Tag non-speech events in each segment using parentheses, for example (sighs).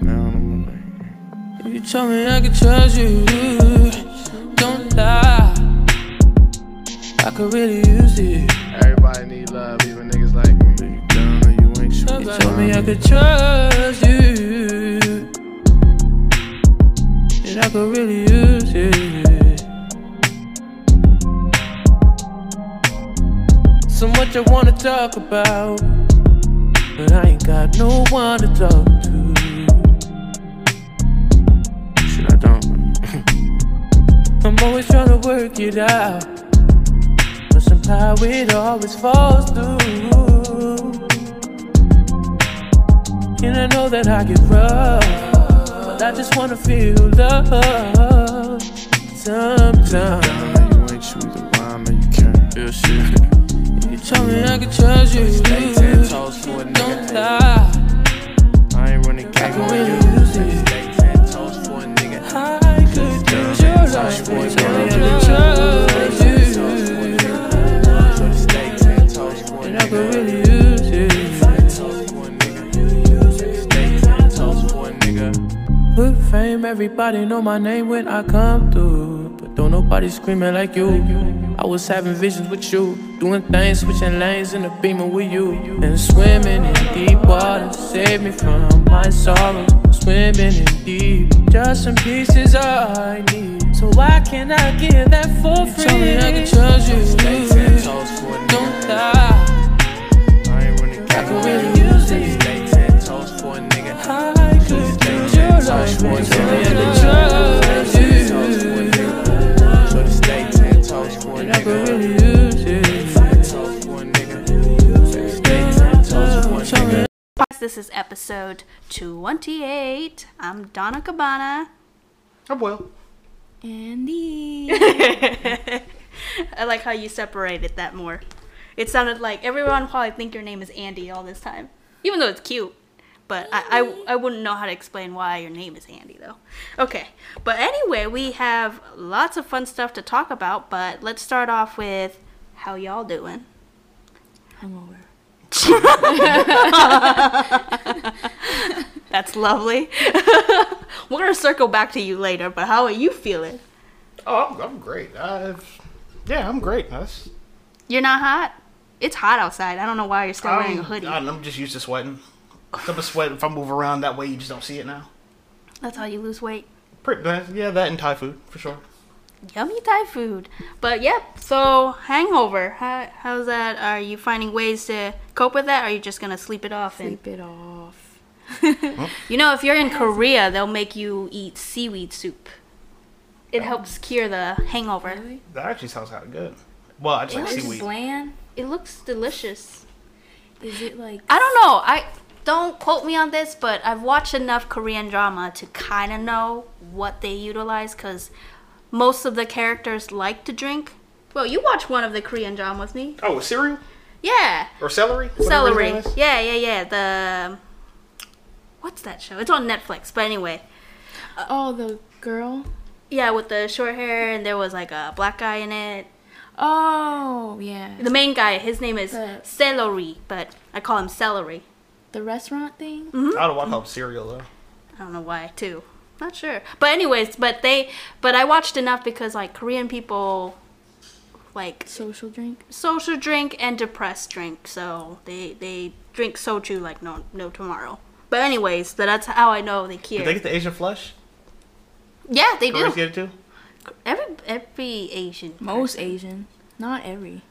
Now I'm like, you told me I could trust you. Don't lie. I could really use it. Everybody need love, even niggas like me. You down or you ain't sure. You told me I could trust you. And I could really use it. So much I wanna talk about. But I ain't got no one to talk to. I'm always trying to work it out. But somehow it always falls through. And I know that I get rough. But I just wanna feel love. Sometimes. You ain't true the rhyme and you can't. Real shit. You told me I could trust you. Stay ten toes for a Don't lie. I ain't running game on you. For a nigga. Stay ten toes for a nigga. Good fame, everybody know my name when I come through. But don't nobody screaming like you. I was having visions with you, doing things, switching lanes in the beamer with you. And swimming in deep water, save me from my sorrows. Swimming in deep, just some pieces I need. So why can't I get that for free? Tell me I can trust you. Stay ten toes for a Don't nigga. lie. I ain't running game could on really use it. Stay ten toes for a nigga. I could use your love. Tell me I can trust you. Shorty stay ten toes for a And I could really use it. Ten toes for a nigga. Stay ten toes for a Show me nigga. This is episode 28. I'm Donna Cabana. Oh well. Andy. (laughs) I like how you separated that more. It sounded like everyone probably think your name is Andy all this time, even though it's cute. But I, I, I wouldn't know how to explain why your name is Andy though. Okay, but anyway, we have lots of fun stuff to talk about. But let's start off with how y'all doing. Hungover. (laughs) (laughs) That's lovely. (laughs) We're gonna circle back to you later. But how are you feeling? Oh, I'm, I'm great. I've, yeah, I'm great. That's, You're not hot. It's hot outside. I don't know why you're still wearing a I'm, hoodie. I'm just used to sweating. I'm a sweat if I move around that way. You just don't see it now. That's how you lose weight. Pretty, yeah, that and Thai food for sure. Yummy Thai food. But yep, so hangover. How, how's that? Are you finding ways to cope with that? Or are you just gonna sleep it off? And Sleep it off. (laughs) you know, if you're in Korea, they'll make you eat seaweed soup. It oh. helps cure the hangover. Really? That actually sounds kind of good. Well, I just like It's seaweed. bland. It looks delicious. Is it like I don't know. I don't quote me on this, but I've watched enough Korean drama to kind of know what they utilize because most of the characters like to drink. Well, you watched one of the Korean drama with me. Oh, with cereal Yeah, or celery? Celery. Yeah, yeah, yeah. The um, what's that show? It's on Netflix. But anyway, uh, oh the girl? yeah, with the short hair and there was like a black guy in it. Oh yeah. The main guy, his name is The- Celery, but I call him Celery. The restaurant thing? Mm-hmm. I don't want what called cereal though. I don't know why too. Not sure. But anyways, but they but I watched enough because like Korean people like Social drink? social drink and depressed drink. So they they drink soju like no no tomorrow. But anyways, so that's how I know they cure. Did they get the Asian flush? yeah, they Koreans do. get it too. Every every Asian. Most person. Asian. Not every.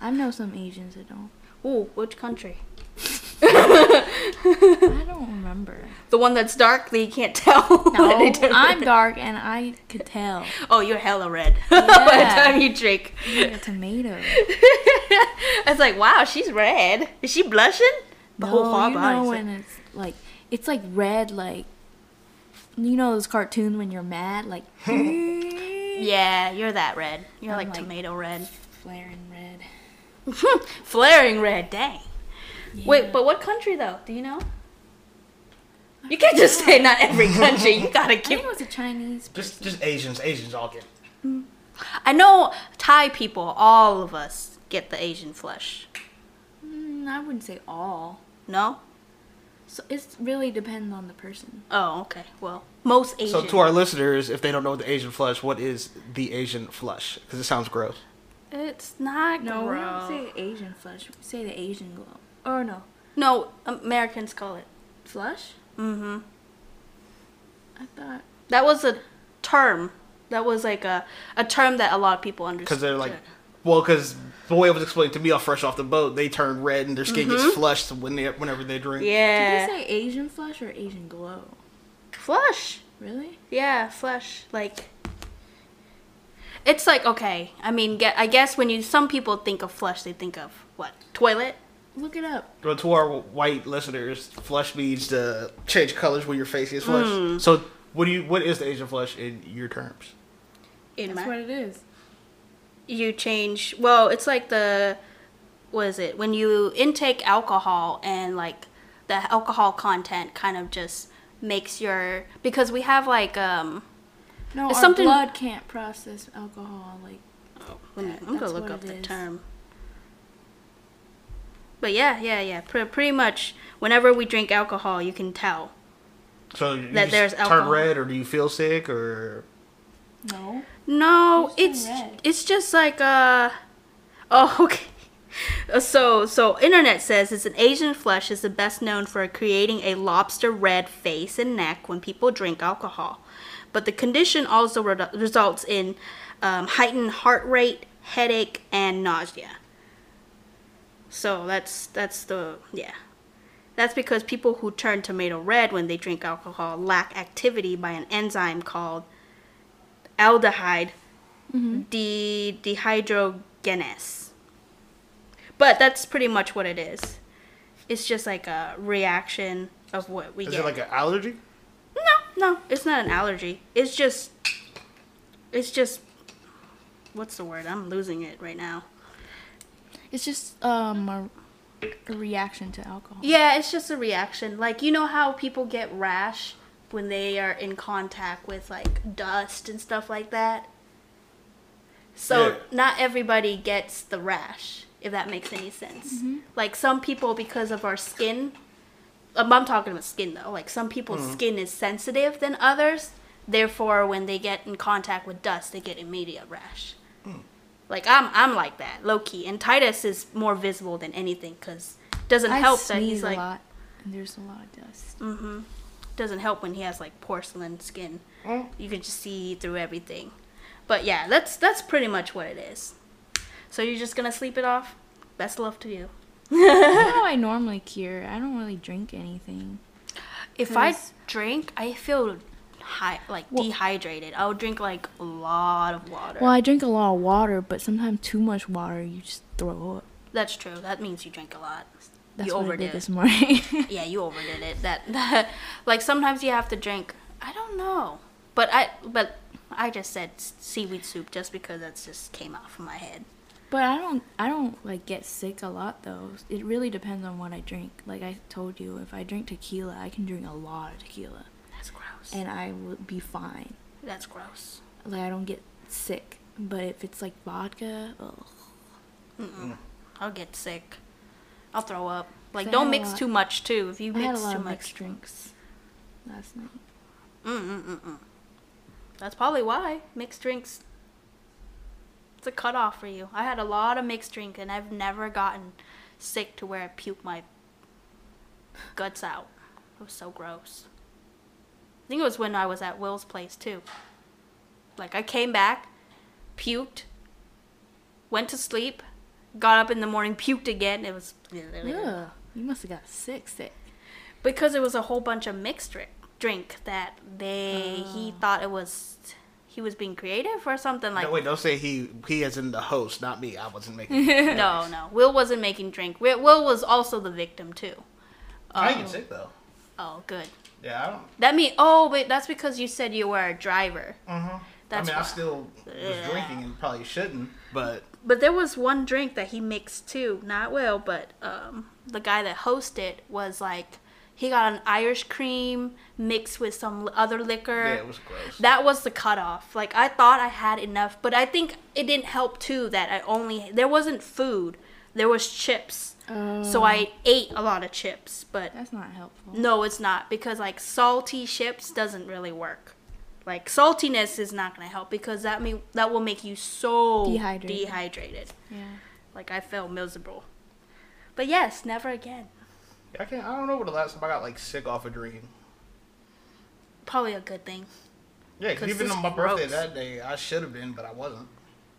I know some Asians that don't. Ooh, which country? (laughs) I don't remember. The one that's dark that you can't (laughs) tell. No, (laughs) I'm dark and I could tell. Oh, you're hella red by the time you drink. Like a tomato. I was like, wow, she's red. Is she blushing? The whole no, whole you body. know when it's like it's like red like you know those cartoons when you're mad like (laughs) Yeah, you're that red. You're I'm like, like- tomato red. flaring red. (laughs) Flaring red, dang. Wait, but what country though? Do you know? You can't just say not every (laughs) country. You gotta keep. I think give. it was a Chinese. Just just Asians. Asians all get. I know Thai people. All of us get the Asian flush. Mm, I wouldn't say all. No, So it's really depends on the person. Oh, okay. Well, most Asian. So to our listeners, if they don't know the Asian flush, what is the Asian flush? Because it sounds gross. it's not No, we don't say Asian flush. We say the Asian glow. Or no, No, Americans call it. flush. Mm-hmm. I thought. That was a term. That was like a a term that a lot of people understood. Because they're like, well, because the way it was explained to me, all fresh off the boat, they turn red and their skin gets flushed when they whenever they drink. Yeah. Did yeah, they say Asian flush or Asian glow? flush. Really? Yeah, flush. Like, it's like okay. I mean, get. I guess when you some people think of flush, they think of what toilet. Look it up. But to our white listeners, flush means to change colors when your face gets flushed. Hmm. So, what do you? What is the Asian flush in your terms? In That's my, what it is. You change. Well, it's like the. What is it? When you intake alcohol and like the alcohol content kind of just makes your because we have like um. No, It's our something- blood can't process alcohol. Like Let me, That- I'm gonna look up the is. term. But yeah, yeah, yeah. Pre- pretty much, whenever we drink alcohol, you can tell. So you That just there's turn red, or do you feel sick, or no. No, it's red? it's just like uh (laughs) oh okay. Uh, So so internet says it's an Asian flush is the best known for creating a lobster red face and neck when people drink alcohol, but the condition also re- results in um, heightened heart rate, headache, and nausea. So that's that's the yeah. That's because people who turn tomato red when they drink alcohol lack activity by an enzyme called aldehyde de- dehydrogenase. But that's pretty much what it is. It's just like a reaction of what we is get. Is it like an allergy? no, no, it's not an allergy. It's just, it's just, what's the word? I'm losing it right now. It's just um a, a reaction to alcohol. Yeah, it's just a reaction. Like you know how people get rash when they are in contact with like dust and stuff like that. So Yeah. not everybody gets the rash, if that makes any sense. Like some people, because of our skin, um, I'm talking about skin though. Like some people's skin is sensitive than others. Therefore, when they get in contact with dust, they get immediate rash. Like I'm, I'm like that, low key. And Titus is more visible than anything because doesn't I help that sneeze he's like a lot, and there's a lot of dust. Mm-hmm. Doesn't help when he has like porcelain skin. Mm. You can just see through everything. But yeah, that's that's pretty much what it is. So you're just gonna sleep it off? Best love to you. That's (laughs) how I normally cure. I don't really drink anything. If I drink, I feel high, like Well- dehydrated. I would drink like a lot of water. Well, I drink a lot of water, but sometimes too much water, you just throw up. That's true. That means you drink a lot. That's you what I overdid did it. this morning. (laughs) yeah, you overdid it. That, (laughs) that like sometimes you have to drink. I don't know, but I but I just said seaweed soup just because that just came out from my head. but I don't, I don't like get sick a lot though. It really depends on what I drink. Like I told you, if I drink tequila, I can drink a lot of tequila, That's gross. and I will be fine. That's gross. Like I don't get sick. But if it's like vodka, ugh. Mm. I'll get sick. I'll throw up. Like don't mix lot- too much too. If you I had a mix lot too of much, mixed drinks last night. mm mm mm. That's probably why mixed drinks. It's a cutoff for you. I had a lot of mixed drink and I've never gotten sick to where I puke my guts out. It was so gross. I think it was when I was at Will's place too. Like I came back, puked, went to sleep, got up in the morning, puked again. It was Ugh, you must have got sick, sick. because it was a whole bunch of mixed drink, drink that they he thought it was he was being creative or something like no, wait, don't say he. He as in the host, not me. I wasn't making. (laughs) no no will wasn't making drink Will Will was also the victim too I ain't get sick though. oh good Yeah, I don't. that mean oh but that's because you said you were a driver Mm-hmm. That's I mean, I still was drinking and probably shouldn't, but but there was one drink that he mixed too not Will but um the guy that hosted was like he got an Irish cream mixed with some other liquor yeah, it was gross. that was the cutoff. Like I thought I had enough, but I think it didn't help too that I only there wasn't food. there was chips. Oh, So I ate a lot of chips, but That's not helpful. no, it's not because like salty chips doesn't really work. Like saltiness is not gonna help because that may that will make you so Dehydrated. dehydrated. Yeah. Like I felt miserable. But yes, never again. I can't. I don't know what the last time I got like sick off a dream. Probably a good thing. Yeah, because even on my birthday that day, I should have been, but I wasn't.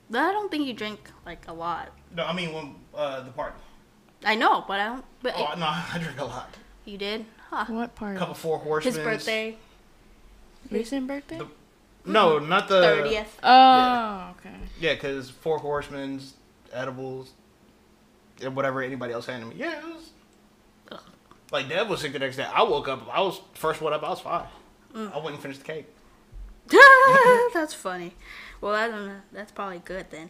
But I don't think you drink like a lot. No, I mean when uh, the party. I know, but I don't. But Oh no, (laughs) I drink a lot. you did, huh? What part? A couple four horsemen. His birthday, Recent birthday? The- No, not the thirtieth. oh, okay. Yeah, because four horsemen's, edibles, and whatever anybody else handed me. Yeah, it was. Ugh. Like Deb was sick the next day. I woke up. I was first one up. I was fine. Mm. I wouldn't finish the cake. (laughs) that's funny. Well, I don't know. That's probably good then.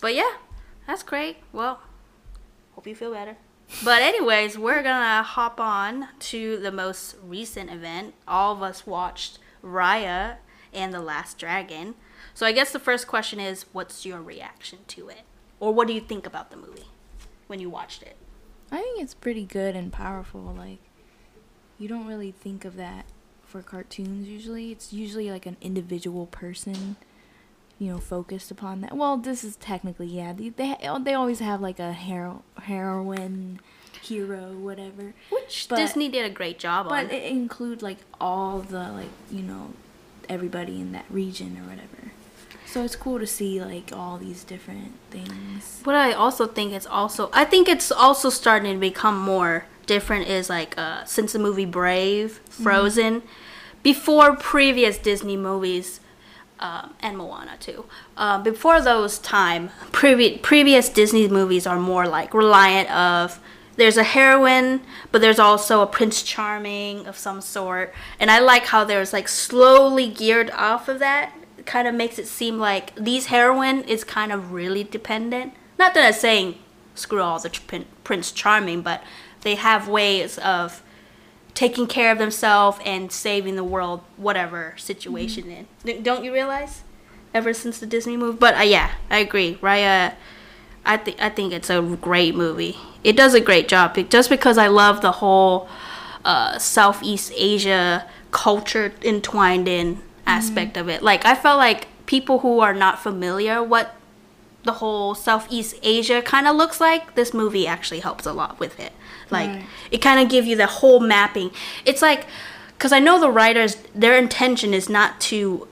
But yeah, that's great. Well, hope you feel better. But anyways, we're gonna hop on to the most recent event. All of us watched Raya and the Last Dragon. So I guess the first question is, what's your reaction to it, or what do you think about the movie when you watched it? I think it's pretty good and powerful. Like, you don't really think of that for cartoons usually. It's usually like an individual person, you know, focused upon that. Well, this is technically, yeah. They they, they always have like a hero, heroine, hero, whatever. Which But- Disney did a great job But on. it include like all the like you know everybody in that region or whatever. So it's cool to see like all these different things. What I also think it's also I think it's also starting to become more different is like uh, since the movie Brave, Frozen, before previous Disney movies, um, and Moana too. Uh, before those time, previ- previous Disney movies are more like reliant of there's a heroine, but there's also a Prince Charming of some sort, and I like how there's like slowly geared off of that. Kind of makes it seem like these heroine is kind of really dependent. Not that I'm saying screw all the Prin- Prince Charming, but they have ways of taking care of themselves and saving the world, whatever situation in. Don't you realize? Ever since the Disney movie, but uh, yeah, I agree. Raya, I think I think it's a great movie. It does a great job. Just because I love the whole uh, Southeast Asia culture entwined in aspect of it. Like I felt like people who are not familiar what the whole Southeast Asia kind of looks like, this movie actually helps a lot with it. Like Right. it kind of gives you the whole mapping. It's like cuz I know the writers their intention is not to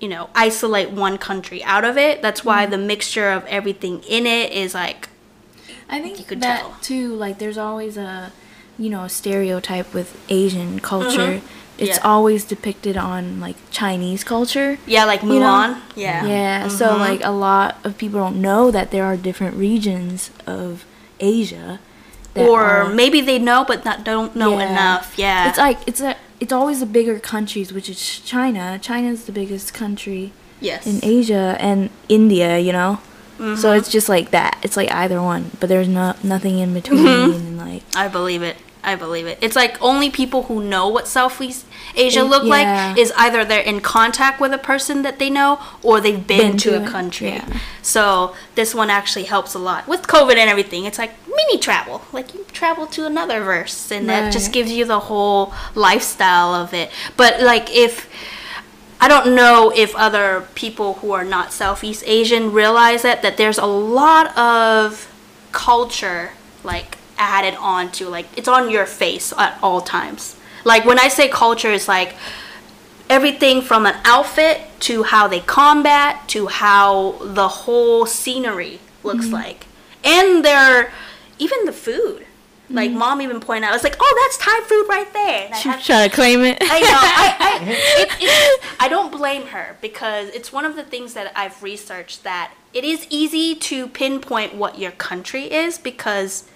you know, isolate one country out of it. That's why mm-hmm. the mixture of everything in it is like I think You could that tell. too. Like, there's always a, you know, a stereotype with Asian culture. Mm-hmm. It's Yeah. always depicted on like Chinese culture. yeah, like You know? Mulan. yeah. Yeah. Mm-hmm. So like a lot of people don't know that there are different regions of Asia. Or are- maybe they know but not don't know Yeah. enough. Yeah. It's like it's a it's always the bigger countries, which is China. China's the biggest country yes. in Asia and India, you know. So Mm-hmm. it's just like that. It's like either one, but there's no nothing in between. Mm-hmm. And like I believe it. I believe it. It's like only people who know what Southeast Asia Mm, look yeah. like is either they're in contact with a person that they know or they've been, Been to, to a country. yeah. So this one actually helps a lot with COVID and everything. It's like mini travel, like you travel to another verse, and that just gives you the whole lifestyle of it. But like if I don't know if other people who are not Southeast Asian realize that that there's a lot of culture like added on to like it's on your face at all times. Like when I say culture it's like everything from an outfit to how they combat to how the whole scenery looks mm-hmm. like. And their even the food. Mm-hmm. Like mom even pointed out, it's like, oh, that's Thai food right there. And I have- trying to claim it. I know. I, I, (laughs) it, it, I don't blame her because it's one of the things that I've researched that it is easy to pinpoint what your country is because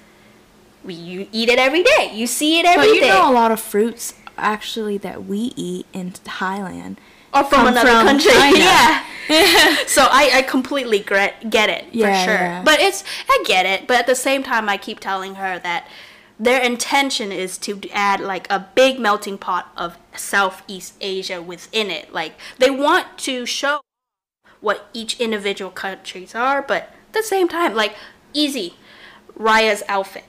you eat it every day. You see it every but day. you know, a lot of fruits actually that we eat in Thailand. or from another from country. (laughs) Yeah. (laughs) so I, I completely get, get it Yeah, for sure. yeah. But it's I get it. But at the same time, I keep telling her that their intention is to add like a big melting pot of Southeast Asia within it. Like they want to show what each individual countries are, but at the same time, like easy. Raya's outfit.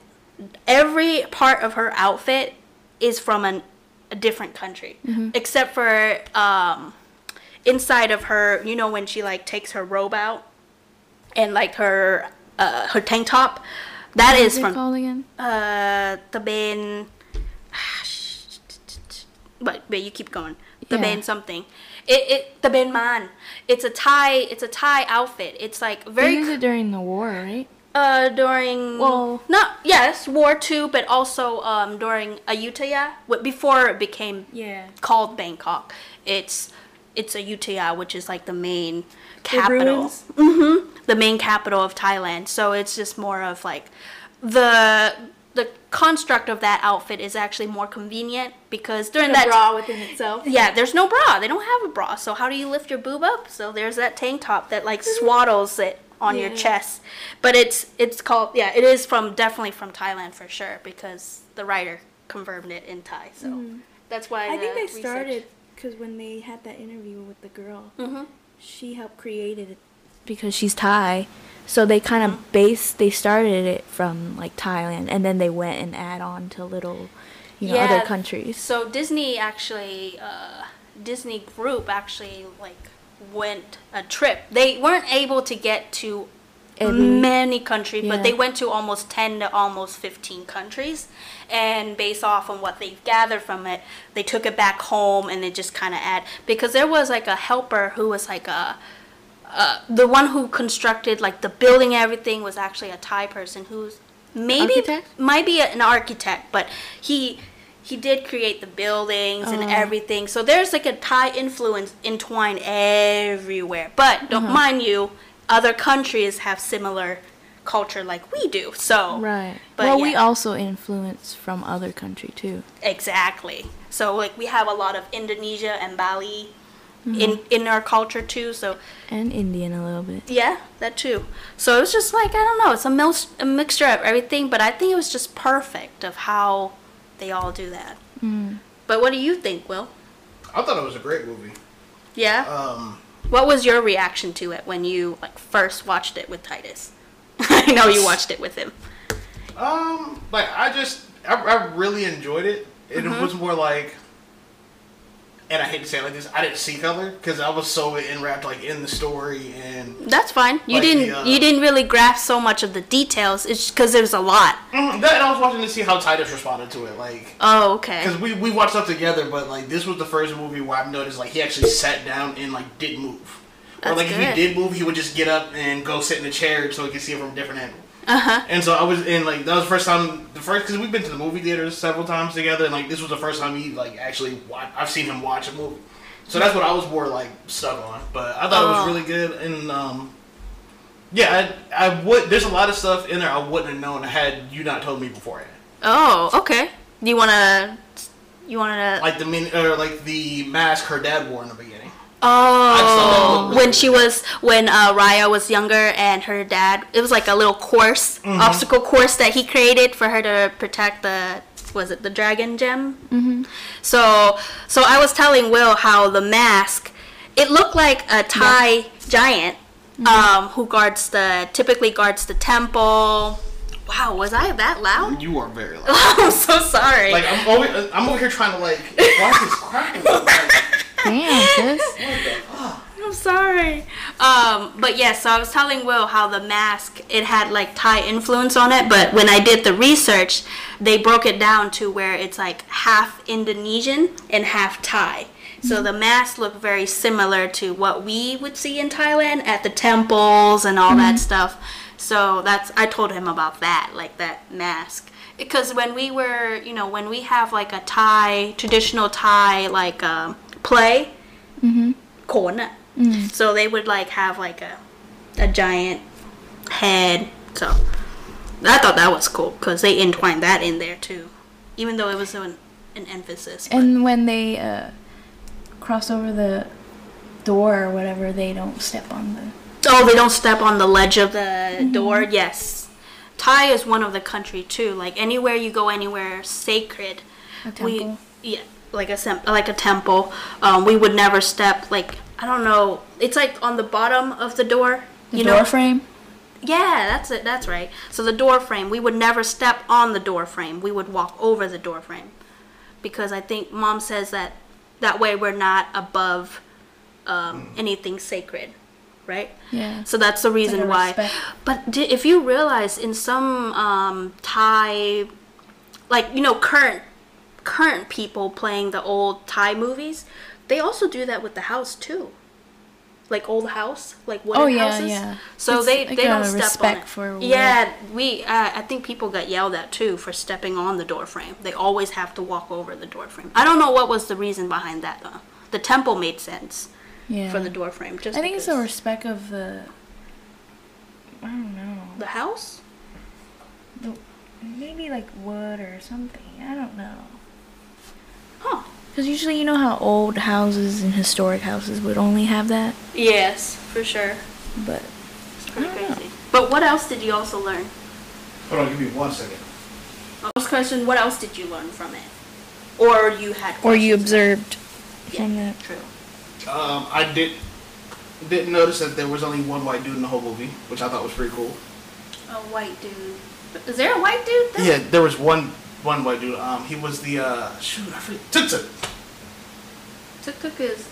Every part of her outfit is from an, a different country, except for um, inside of her. You know when she like takes her robe out and like her uh, her tank top. That is What's from called again? uh the bin (sighs) but but you keep going the Yeah. bin something it, it the bin man it's a thai it's a thai outfit it's like They very used it during the war, right? Uh during Well- not yes war two but also um during ayutthaya before it became Yeah. called bangkok it's it's ayutthaya which is like the main capital ruins? hmm the main capital of thailand so it's just more of like the the construct of that outfit is actually more convenient because during that bra within itself. yeah, there's no bra. They don't have a bra. So how do you lift your boob up? So there's that tank top that like (laughs) swaddles it on your chest. But it's it's called yeah, it is from definitely from Thailand for sure because the writer confirmed it in Thai. So that's why Mm-hmm. I think they research- started because when they had that interview with the girl, Mhm. she helped create it because she's Thai. So they kind of based, they started it from like Thailand, and then they went and add on to little, you know, other countries. So Disney actually, uh, Disney Group actually like went a trip. They weren't able to get to Every- many countries, but they went to almost ten to almost fifteen countries. And based off on what they've gathered from it, they took it back home and they just kind of add because there was like a helper who was like a. Uh, the one who constructed like the building everything was actually a Thai person who's maybe Architect? might be an architect, but he he did create the buildings and Oh. everything. So there's like a Thai influence entwined everywhere. But don't Uh-huh. mind you, other countries have similar culture like we do. So Right. But well, we also influence from other country too. exactly. So like we have a lot of Indonesia and Bali Mm-hmm. in in our culture too. So And Indian a little bit. Yeah, that too. So it was just like I don't know, it's a, mil- a mixture of everything, but I think it was just perfect of how they all do that. Mm. But what do you think, Will? I thought it was a great movie. Yeah. Um, what was your reaction to it when you like first watched it with Titus? (laughs) I know you watched it with him. um, like I just, I, I really enjoyed it. It Mm-hmm. was more like, and I hate to say it like this, I didn't see color because I was so enwrapped like in the story and That's fine. You Like didn't the, uh, you didn't really grasp so much of the details. It's because there was a lot. Mm, that, and I was watching to see how Titus responded to it, like. Oh, okay. Because we, we watched stuff together, but like this was the first movie where I've noticed like he actually sat down and like didn't move. or That's like if he did move, he would just get up and go sit in the chair so he could see it from a different angle. Uh huh. And so I was in like that was the first time the first because we've been to the movie theaters several times together, and like this was the first time he like actually wa I've seen him watch a movie. So that's what I was more like stuck on. But I thought it Oh. was really good, and um, yeah, I, I would. There's a lot of stuff in there I wouldn't have known had you not told me beforehand. Oh, okay. Do you wanna you wanna Like the min or like the mask her dad wore in the beginning. Saw that Oh, when she was when uh, Raya was younger and her dad, it was like a little course, Mm-hmm. obstacle course that he created for her to protect the was it the dragon gem? Mm-hmm. So, so I was telling Will how the mask, it looked like a Thai giant, Mm-hmm. um, who guards the typically guards the temple. Wow, was I that loud? You are very loud. (laughs) I'm so sorry. like I'm over, I'm over here trying to like why is this cracking? (laughs) Like, Damn, sis. (laughs) what the fuck? I'm sorry. Um, but yes, so I was telling Will how the mask it had like Thai influence on it, but when I did the research, they broke it down to where it's like half Indonesian and half Thai. So the mask looked very similar to what we would see in Thailand at the temples and all that stuff. So that's I told him about that, like that mask. Because when we were, you know, when we have like a Thai traditional Thai like um, play, mm-hmm. khon. Mm. So they would like have like a a giant head. So I thought that was cool because they entwined that in there too, even though it was an, an emphasis. but- And when they uh, cross over the door or whatever, they don't step on the. oh, they don't step on the ledge of the mm-hmm. door. Yes, Thai is one of the country too. Like anywhere you go, anywhere sacred, A we yeah, like a sem- like a temple. Um, we would never step like I don't know. It's like on the bottom of the door. The you door know, frame. Yeah, that's it. That's right. So the door frame, we would never step on the door frame. We would walk over the door frame, because I think mom says that that way we're not above um, anything sacred, right? Yeah. So that's the reason a why. respect. But di- if you realize in some um, Thai, like you know, current current people playing the old Thai movies, they also do that with the house too. Like old house, like wooden Oh, yeah, houses. yeah. So It's they they don't step on it. for yeah, we uh, I think people got yelled at too for stepping on the door frame. They always have to walk over the door frame. I don't know what was the reason behind that though. The temple made sense Yeah. for the door frame. Just I think it's a respect of the. I don't know. the house. The, maybe like wood or something. I don't know. Huh. Because usually, you know how old houses and historic houses would only have that, Yes, for sure. but It's pretty crazy. But what else did you also learn? Hold on, give me one second. First question: What else did you learn from it, or you had? or you observed Yeah, from that. True. Um, I did didn't notice that there was only one white dude in the whole movie, which I thought was pretty cool. A white dude. Is there a white dude? There? Yeah, there was one one white dude. Um, he was the uh, shoot, I forget. Tuk Tuk. Tuk Tuk is.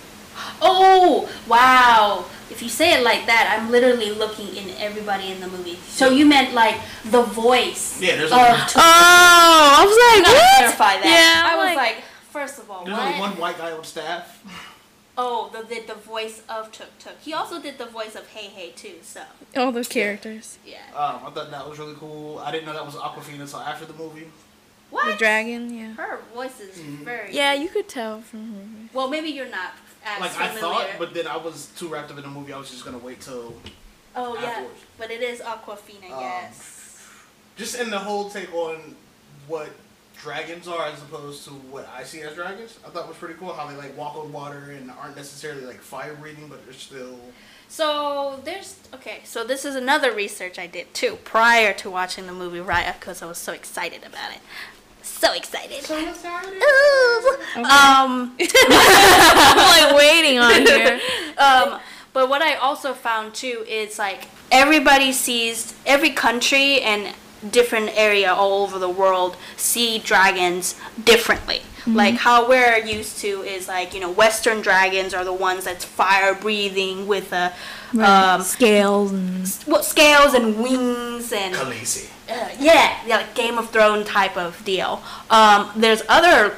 Oh wow! If you say it like that, I'm literally looking in everybody in the movie. So you meant like the voice Yeah, there's of (laughs) only, Tuk Oh, I was like, what? clarify that. Yeah, I was like- like, first of all, there's what? only one white guy on staff. Oh, the, the the voice of Tuk Tuk. He also did the voice of Heihei too. So All those characters. yeah. Um, I thought that was really cool. I didn't know that was Awkwafina until after the movie. What? The dragon, yeah. Her voice is very. Yeah, you could tell from her. Voice. Well, maybe you're not as Like I thought, but then I was too wrapped up in the movie. I was just gonna wait till oh yeah, but it is Awkwafina. Um, yes. just in the whole take on what dragons are as opposed to what I see as dragons. I thought was pretty cool how they like walk on water and aren't necessarily like fire breathing, but they're still. So there's okay. So this is another research I did too prior to watching the movie Raya because I was so excited about it. So excited. So excited. Ooh. Um. (laughs) I'm like waiting on here. (laughs) um, but what I also found too is like everybody sees every country and different area all over the world see dragons differently. Like how we're used to is like you know Western dragons are the ones that's fire breathing with a um, Scales and what scales and wings and Khaleesi. Uh, yeah, yeah, like Game of Thrones type of deal. Um, there's other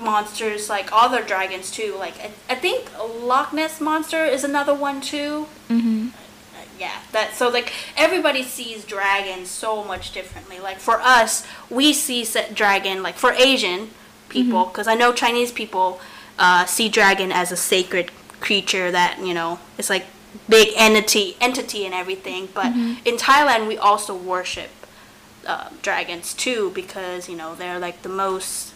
monsters like other dragons too. Like I, I think Loch Ness monster is another one too. hmm Uh, yeah, that so like everybody sees dragons so much differently. Like for us, we see dragon like for Asian people because I know Chinese people uh, see dragon as a sacred creature that you know it's like big entity entity and everything. But in Thailand, we also worship uh, dragons too because you know they're like the most.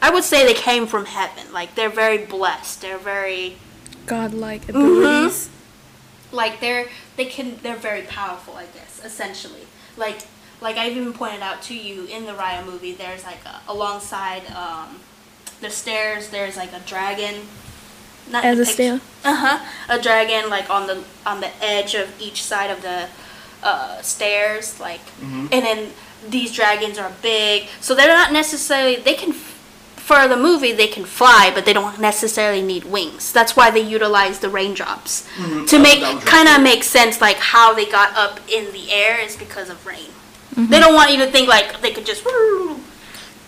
I would say they came from heaven. Like they're very blessed. They're very godlike abilities. like they're they can they're very powerful i guess essentially like like i even pointed out to you in the raya movie there's like a, alongside um the stairs there's like a dragon not As a stair? uh-huh a dragon like on the on the edge of each side of the uh stairs like mm-hmm. and then these dragons are big so they're not necessarily they can for the movie they can fly but they don't necessarily need wings. That's why they utilize the raindrops. Mm-hmm. To oh, That- make kind of make sense like how they got up in the air is because of rain. Mm-hmm. They don't want you to think like they could just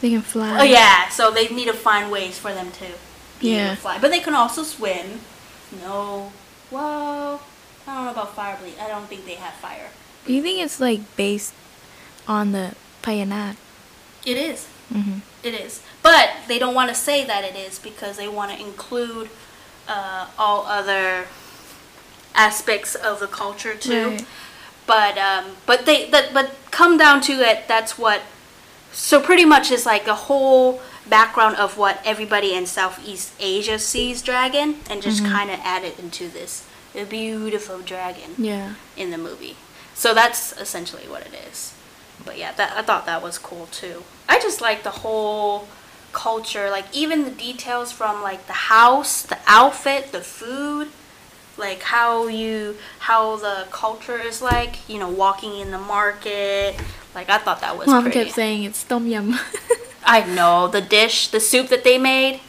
They can fly. oh yeah so they need to find ways for them to be able Yeah. to fly. But they can also swim. No. Well i don't know about fire bleed i don't think they have fire Do you think it's like based on the Payanat? it is Mm-hmm. It is. But they don't want to say that it is because they want to include uh, all other aspects of the culture too. Right. But um, but they that but come down to it, that's what. So pretty much it's like a whole background of what everybody in Southeast Asia sees dragon, and just kind of add it into this a beautiful dragon Yeah. in the movie. So that's essentially what it is. But yeah, that I thought that was cool too. I just like the whole culture, like even the details from like the house, the outfit, the food. like how you how the culture is like. You know, walking in the market. Like I thought that was Mom pretty. kept saying it's tom yum. (laughs) I know the dish, the soup that they made.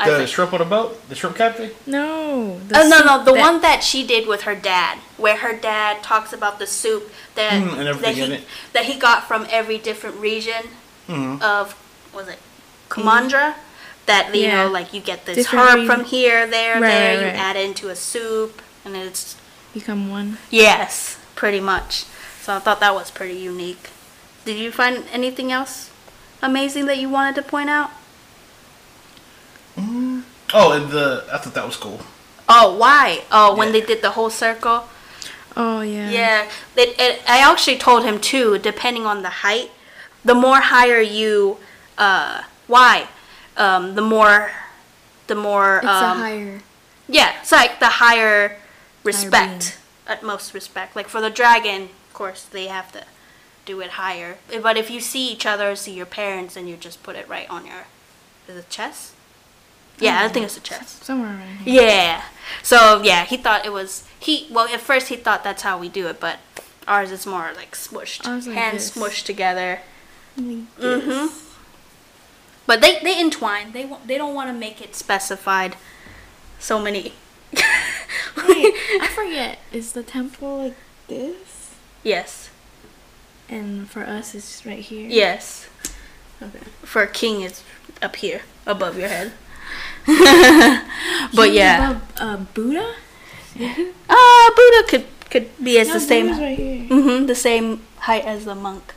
I The think- shrimp on the boat, the shrimp cafe. no. Oh no no the that- one that she did with her dad, where her dad talks about the soup that Mm, and that he that he got from every different region Mhm. of was it Kumandra? That you Yeah. know like you get this Different herb region. from here, there, Right, there. right, You right. add it into a soup, and it's become one. yes, pretty much. So I thought that was pretty unique. Did you find anything else amazing that you wanted to point out? Oh, and the I thought that was cool. Oh, why? Oh, when Yeah. they did the whole circle. Oh yeah. Yeah, it, it, I actually told him too. Depending on the height, the more higher you, uh, why, um, the more, the more, It's um, a higher. yeah, it's like the higher respect, utmost respect. Like for the dragon, of course, they have to do it higher. But if you see each other, see your parents, and you just put it right on your, is it chest? Yeah, I think it's a chest. Somewhere around here. Yeah. So yeah, he thought it was he. Well, at first he thought that's how we do it, but ours is more like smushed, like hands smushed together. Like Mm-hmm. But they they entwine. They they don't want to make it specified. So many. (laughs) Wait, I forget. Is the temple like this? yes. And for us, it's right here. Yes. Okay. For a king, it's up here above your head. (laughs) but yeah, above, uh, Buddha. (laughs) uh, Buddha could could be as No, the same. Right here. hmm the same height as the monk.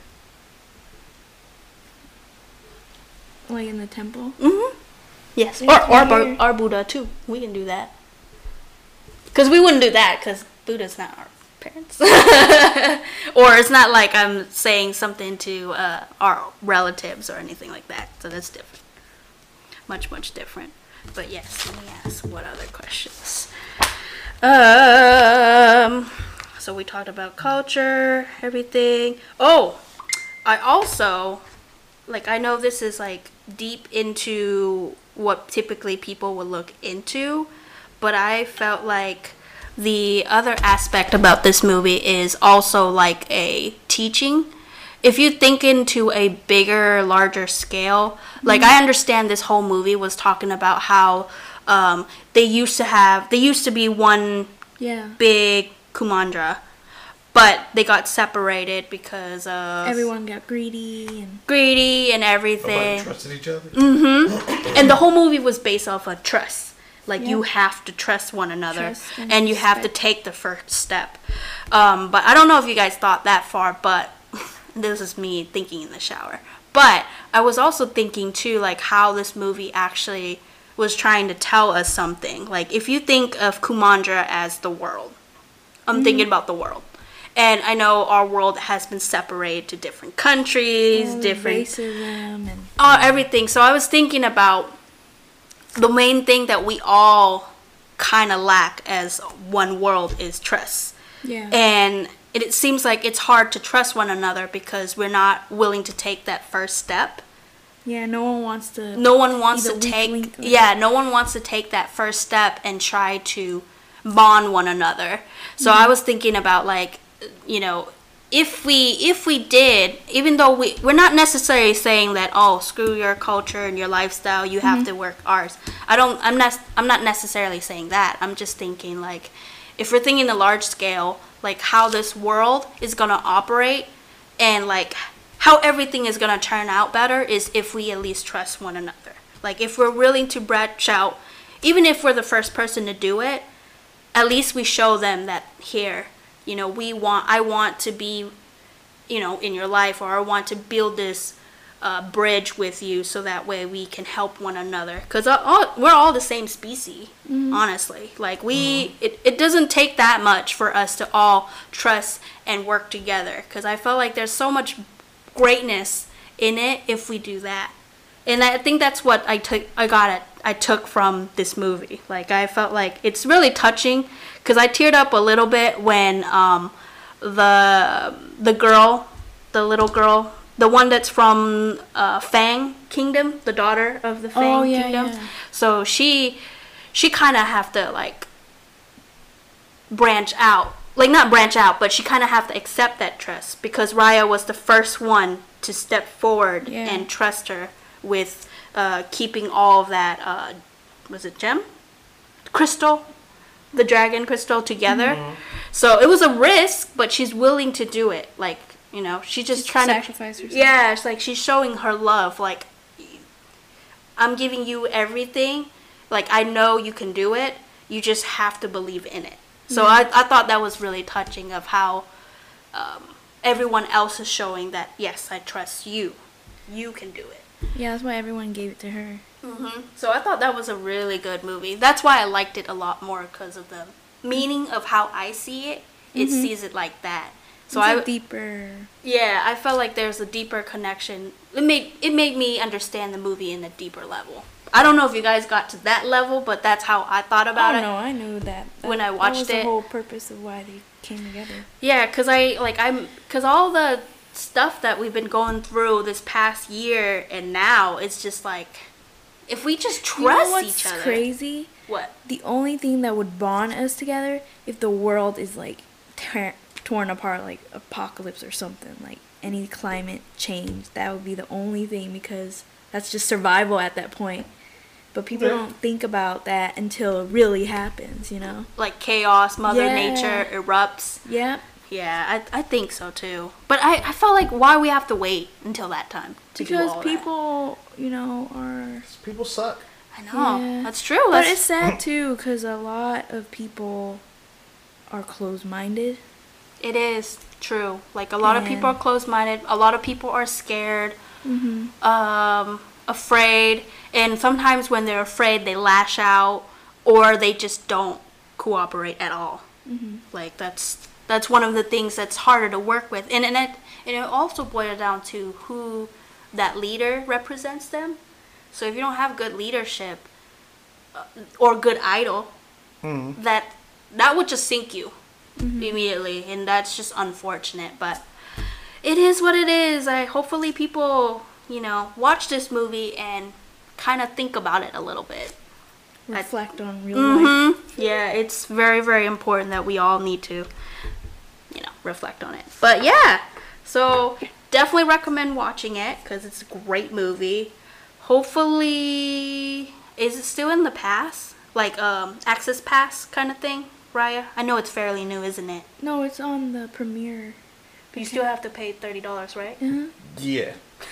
Like in the temple. Mm-hmm. Yes, or or, Bu- here. Buddha too. We can do that. Cause we wouldn't do that because Buddha's not our parents, (laughs) or it's not like I'm saying something to uh, our relatives or anything like that. So that's different, much much different. But yes, let me ask what other questions. Um, so we talked about culture, everything. Oh, I also like I know this is like deep into what typically people would look into, but I felt like the other aspect about this movie is also like a teaching. If you think into a bigger, larger scale, like I understand this whole movie was talking about how um, they used to have, they used to be one Yeah. big Kumandra, but they got separated because of Everyone got greedy and greedy and Nobody everything. trusted each other. Mm-hmm. (coughs) And the whole movie was based off of trust. Like you have to trust one another, Trust and, and you have to respect. take the first step. Um, but I don't know if you guys thought that far. But this is me thinking in the shower. But I was also thinking too, like how this movie actually was trying to tell us something. Like if you think of Kumandra as the world, I'm thinking about the world. And I know our world has been separated to different countries, the different racism and uh, everything. So I was thinking about the main thing that we all kind of lack as one world is trust. yeah. And it, it seems like it's hard to trust one another because we're not willing to take that first step. yeah. No one wants to. No one wants to take yeah, no one wants to take that first step and try to bond one another. So Mm-hmm. I was thinking about like you know, if we if we did, even though we we're not necessarily saying that oh, screw your culture and your lifestyle, you have Mm-hmm. to work ours. I don't I'm not I'm not necessarily saying that. I'm just thinking like if we're thinking the large scale, like how this world is to operate and like how everything is to turn out better is if we at least trust one another. Like if we're willing to branch out, even if we're the first person to do it, at least we show them that here, you know, we want I want to be you know, in your life or I want to build this uh, bridge with you so that way we can help one another. Because we're all the same species honestly. Like we it, it doesn't take that much for us to all trust and work together. Because i felt like there's so much greatness in it if we do that. And i think that's what i took i got it i took from this movie. Like i felt like it's really touching because i teared up a little bit when um the the girl the little girl the one that's from uh, fang kingdom the daughter of the fang Oh, yeah, kingdom yeah. so she she kind of have to like branch out. Like not branch out, but she kind of have to accept that trust because Raya was the first one to step forward Yeah. and trust her with uh, keeping all of that. Uh, was it gem, crystal, the dragon crystal together? So it was a risk, but she's willing to do it. Like you know, she's just Just trying to sacrifice herself. Yeah, it's like she's showing her love. Like I'm giving you everything. Like I know you can do it. You just have to believe in it. So I, I thought that was really touching of how um, everyone else is showing that yes, I trust you. You can do it. Yeah, that's why everyone gave it to her. hmm So I thought that was a really good movie. That's why I liked it a lot more because of the meaning of how I see it. It sees it like that. So So I it's a deeper. yeah, I felt like there's a deeper connection. It made it made me understand the movie in a deeper level. I don't know if you guys got to that level, but that's how I thought about it. oh it. no, I knew that. that When I watched that was it- the whole purpose of why they came together. Yeah, cause I like I'm cause all the stuff that we've been going through this past year and now it's just like if we just You know trust each other. crazy? What? The only thing that would bond us together if the world is like torn apart, like apocalypse or something, like any climate change. That would be the only thing because that's just survival at that point. But people Yeah. don't think about that until it really happens, you know? Like chaos, Mother Yeah. Nature erupts. Yep. Yeah, I, I think so too. But I, I felt like why we have to wait until that time to do Because all that. people, you know, are. People suck. I know Yeah. that's true. But That's, it's sad too because a lot of people are closed minded. It is true. Like a lot of people are And- closed-minded. A lot of people are scared, Mm-hmm. um, afraid, and sometimes when they're afraid, they lash out or they just don't cooperate at all. Mm-hmm. Like that's that's one of the things that's harder to work with, and and it and it also boils down to who that leader represents them. So if you don't have good leadership uh, or good idol, Mhm. that that would just sink you immediately, and that's just unfortunate. But it is what it is. I hopefully people you know watch this movie and kind of think about it a little bit. Reflect on real life. hmm Yeah, it's very, very important that we all need to, you know, reflect on it. But yeah, so definitely recommend watching it because it's a great movie. Hopefully, is it still in the pass? Like um, access pass kind of thing, Raya? I know it's fairly new, isn't it? No, it's on the premiere. But you still have to pay thirty dollars, right? Uh-huh. Yeah. (laughs)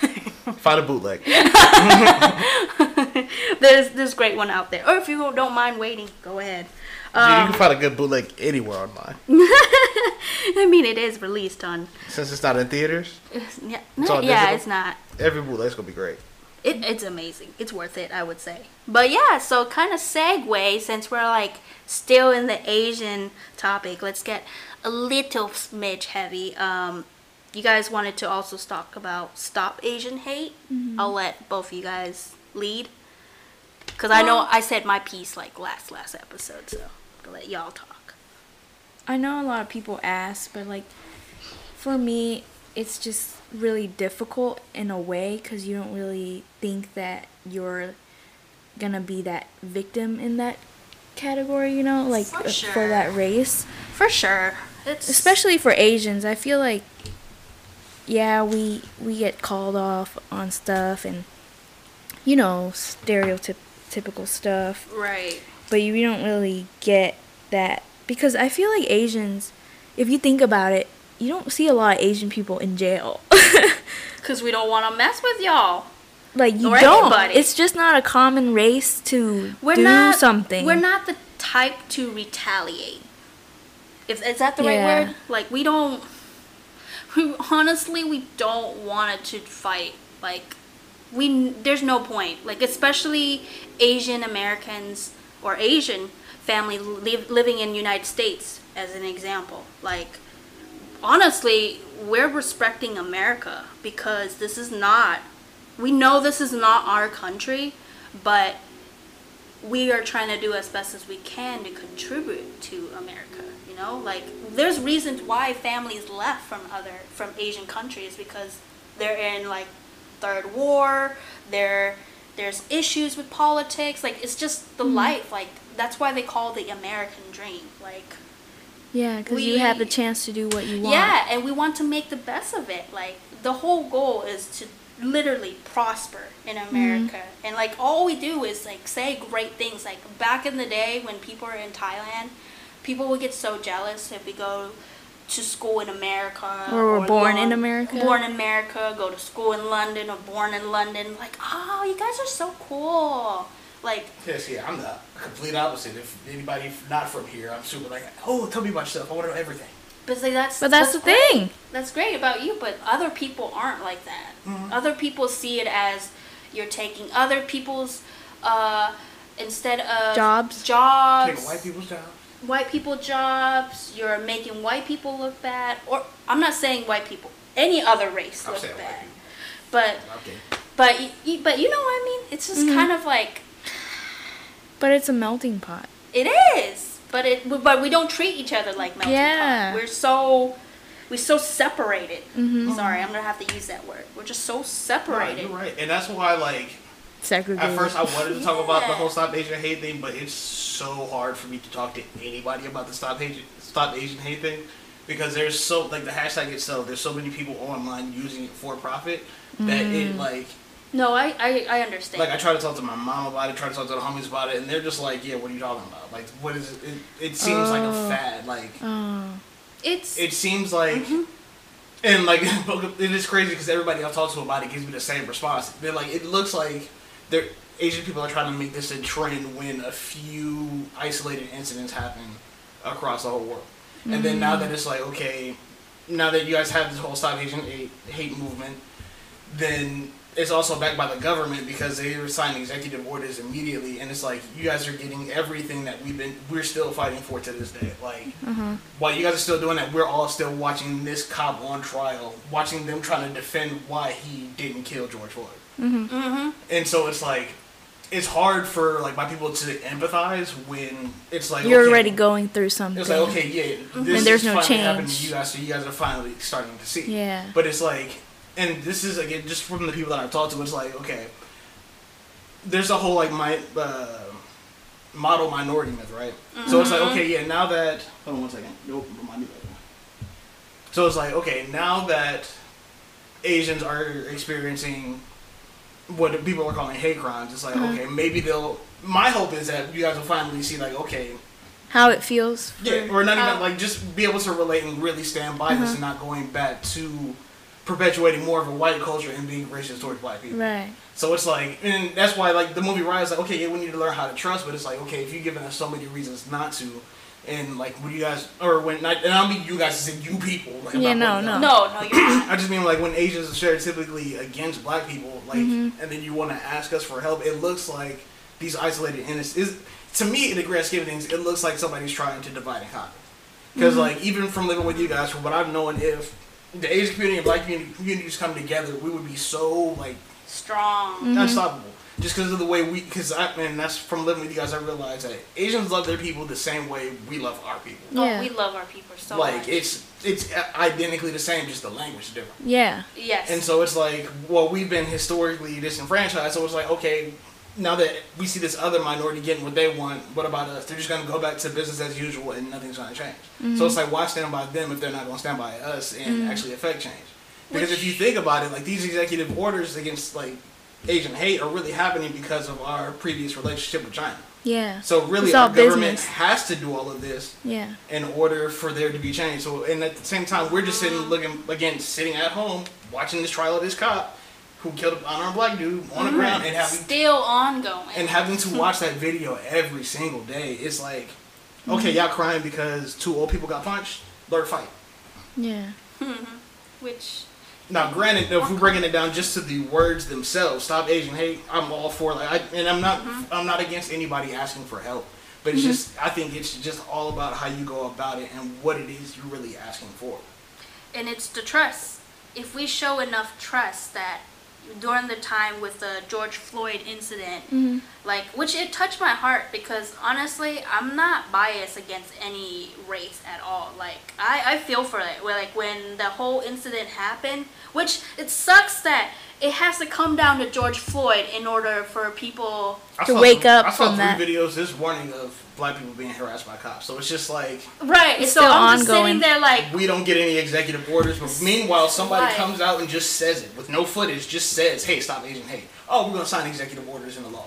Find a bootleg. (laughs) (laughs) there's this great one out there. Or if you don't mind waiting, go ahead. Dude, you Um, can find a good bootleg anywhere online. I mean, it is released on. Since it's not in theaters, Yeah, It's yeah, digital? it's not. every bootleg's gonna be great. It, it's amazing. It's worth it, I would say. But yeah, so kind of segue since we're like still in the Asian topic. Let's get a little smidge heavy. Um, you guys wanted to also talk about stop Asian hate. I'll let both of you guys lead because I know I said my piece like last last episode, so I'll let y'all talk. I know a lot of people ask, but like, for me, it's just really difficult in a way because you don't really think that you're gonna be that victim in that category, you know, like For uh, for that race. For sure, it's especially for Asians. I feel like yeah, we we get called off on stuff and you know stereotypical stuff, right. but you don't really get that because I feel like Asians, if you think about it, you don't see a lot of Asian people in jail. (laughs) Cause we don't want to mess with y'all. like you Or don't. anybody. It's just not a common race to we're do not something. We're not the type to retaliate. If is that the right word? Like we don't. We honestly we don't want to fight. Like we there's no point. Like especially Asian Americans or Asian family li- living in United States as an example. Like honestly, we're respecting America because this is not. We know this is not our country, but we are trying to do as best as we can to contribute to America. You know, like there's reasons why families left from other from Asian countries because they're in like third war. There, there's issues with politics. Like it's just the mm-hmm. life. Like that's why they call the American dream. Like Yeah, because you have the chance to do what you want. Yeah, and we want to make the best of it. Like the whole goal is to literally prosper in mm-hmm. America. And like all we do is like say great things. Like back in the day when people were in Thailand, people would get so jealous if we go to school in America Or were born in long- America. Born in America, go to school in London or born in London. Like, oh, you guys are so cool. Like Yes, yeah, I'm the complete opposite. If anybody not from here, I'm super like, oh, tell me about yourself. I want to know everything. But like, that's But that's the great. thing. That's great about you, but other people aren't like that. Mm-hmm. Other people see it as you're taking other people's uh, instead of Jobs. Jobs. Taking white people's jobs. white people jobs. You're making white people look bad. Or I'm not saying white people. Any other race I'm look saying white bad. But Okay. but y- y- but you know what I mean? It's just Mhm. kind of like But it's a melting pot. It is, but it but we don't treat each other like melting Yeah. pot. We're so we're so separated. Mhm. Sorry, I'm gonna have to use that word. We're just so Right, separated. you're right, and that's why like Segregated. at first I wanted to talk about the whole Stop Asian Hate thing, but it's so hard for me to talk to anybody about the Stop Asian Stop Asian Hate thing because there's so like the hashtag itself. There's so many people online using it for profit that it like No, I, I I understand. like I try to talk to my mom about it, try to talk to the homies about it, and they're just like, yeah, what are you talking about? Like, what is it? It, it seems like a Oh. fad. Like Oh. it's it seems like. Mm-hmm. And like (laughs) it is crazy because everybody I've talked to about it gives me the same response. They're like, it looks like they're Asian people are trying to make this a trend when a few isolated incidents happen across the whole world. And then now that mm. it's like, okay, now that you guys have this whole Stop Asian hate, hate movement, then it's also backed by the government because they were signing executive orders immediately, and it's like you guys are getting everything that we've been we're still fighting for to this day. Like Uh-huh. while you guys are still doing that, we're all still watching this cop on trial, watching them trying to defend why he didn't kill George Floyd. mm-hmm. And so it's like it's hard for like my people to empathize when it's like You're okay, already going through something. It's like okay, yeah, this And there's is no finally happening change. to you guys, so you guys are finally starting to see. Yeah. But it's like, and this is again just from the people that I've talked to. It's like okay, there's a whole like my uh, model minority myth, right? So it's like okay, yeah. Now that hold on one second. Nope, remind me. So it's like okay, now that Asians are experiencing what people are calling hate crimes, it's like Uh-huh. okay, maybe they'll. My hope is that you guys will finally see like okay, How it feels. Yeah, or not how- even like just be able to relate and really stand by this Uh-huh. and not going back to perpetuating more of a white culture and being racist towards black people. Right. So it's like, and that's why like the movie Raya, like okay, yeah, we need to learn how to trust, but it's like okay, if you're giving us so many reasons not to, and like when you guys or when not, and I don't mean you guys, I said you people. Like, Yeah, no, no. No, no, you're. (clears throat) I just mean like when Asians are stereotypically against black people, like, Mhm. and then you want to ask us for help. It looks like these isolated innocents. Is to me, in the grand scheme of things, it looks like somebody's trying to divide and conquer. Because like even from living with you guys, from what I've known, if the Asian community and black community communities come together, we would be so like Strong. Mm-hmm. unstoppable. Just because of the way we, because I man, that's from living with you guys. I realized that Asians love their people the same way we love our people. Oh, we love our people so like much. it's it's identically the same, just the language is different. Yeah. yes. And so it's like, well, we've been historically disenfranchised. So it's like, okay, now that we see this other minority getting what they want, what about us? They're just going to go back to business as usual and nothing's going to change. So it's like, why stand by them if they're not going to stand by us and actually affect change? Because if you think about it, like these executive orders against like Asian hate are really happening because of our previous relationship with China. Yeah. So really, our government business. has to do all of this Yeah. in order for there to be change. So, and at the same time, we're just sitting looking again, sitting at home watching this trial of this cop who killed an unarmed black dude on the ground and having Still ongoing. and having to watch that video every single day. It's like, okay, mm-hmm. y'all crying because two old people got punched. Learn to fight. Yeah. (laughs) Which Now, granted, though if we're breaking it down just to the words themselves, stop Asian hate. I'm all for like, I, and I'm not, mm-hmm. I'm not against anybody asking for help. But it's mm-hmm. just, I think it's just all about how you go about it and what it is you're really asking for. and it's the trust. If we show enough trust that during the time with the George Floyd incident, Mm-hmm. like which it touched my heart because honestly, I'm not biased against any race at all. Like I, I feel for it. Where like when the whole incident happened, which it sucks that it has to come down to George Floyd in order for people. I To wake some- up I saw from three that. videos this morning of black people being harassed by cops. So it's just like Right. It's so still I'm just ongoing. sitting there like, we don't get any executive orders, but meanwhile somebody Right. comes out and just says it with no footage, just says, "Hey, stop Asian hate." Oh, we're gonna sign executive orders in the law.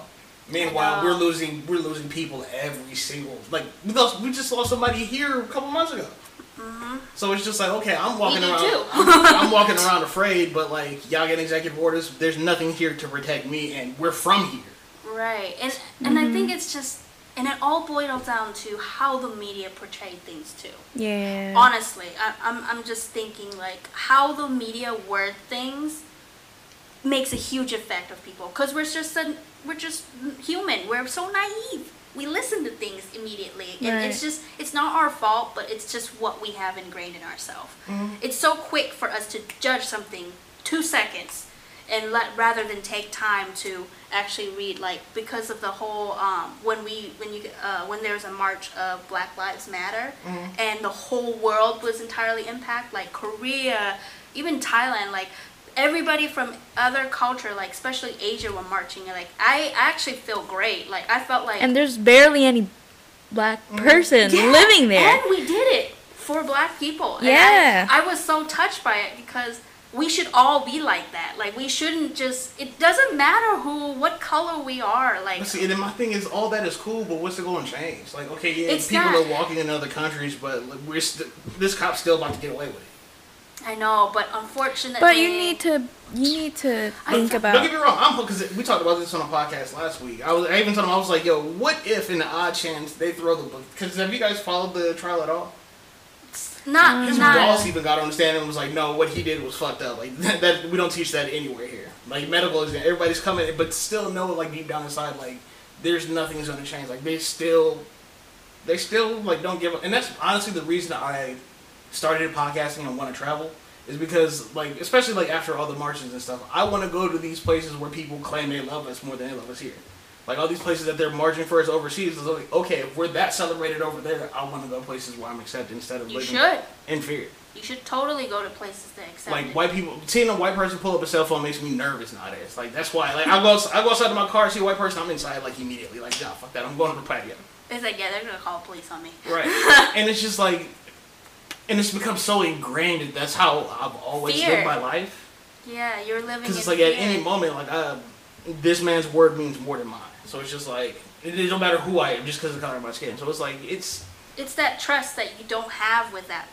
Meanwhile, we're losing we're losing people every single like we lost we just lost somebody here a couple months ago. So it's just like okay, I'm walking Mm-hmm. We around. I'm, (laughs) I'm walking (laughs) around afraid, but like y'all get executive orders. There's nothing here to protect me, and we're from here. right, and and I think it's just, and it all boils down to how the media portrayed things too. Yeah. honestly I, I'm, I'm just thinking like how the media word things makes a huge effect of people. Because we're just a, we're just human. We're so naive. We listen to things immediately. And it's just it's not our fault but it's just what we have ingrained in ourselves. Mm-hmm. It's so quick for us to judge something two seconds and let rather than take time to actually read like because of the whole um, when we when you uh, when there was a march of Black Lives Matter and the whole world was entirely impacted like Korea even Thailand like everybody from other culture like especially Asia were marching and like I actually feel great like I felt like And there's barely any black person Yeah, living there. And we did it for black people. And Yeah. I, I was so touched by it because we should all be like that. Like we shouldn't just it doesn't matter who what color we are. Like But see, and then my thing is, all that is cool, but what's it going to change? Like, okay, yeah, It's people not. are walking in other countries, but we're st- this cop's still about to get away with it. I know, but unfortunately But you need to you need to I- think Don't get me wrong, I'm because we talked about this on a podcast last week. I was, I even told him I was like, yo, what if in the odd chance they throw the book? Because have you guys followed the trial at all? Not mm. His not boss even got on the stand and was like, "No, what he did was fucked up. Like (laughs) that, that we don't teach that anywhere here. Like medical is everybody's coming, but still know like deep down inside, like there's nothing is gonna change. Like they still, they still like don't give up. And that's honestly the reason I started podcasting and want to travel is because like especially like after all the marches and stuff, I want to go to these places where people claim they love us more than they love us here. Like all these places that they're marching for us overseas is like okay, if we're that celebrated over there, I want to go places where I'm accepted instead of you living should. in fear. You should totally go to places that accept Like it. white people, seeing a white person pull up a cell phone makes me nervous nowadays. Like that's why, like I go, I go outside of my car, see a white person, I'm inside like immediately. Like, nah, fuck that, I'm going to the patio. It's like yeah, they're gonna call the police on me. Right. (laughs) and it's just like, and it's become so ingrained. that That's how I've always Fear. lived my life. Yeah, you're living. Because it's like at any moment, like uh, this man's word means more than mine. So it's just like it, it don't matter who I am, just because of the color of my skin. So it's like it's It's that trust that you don't have with that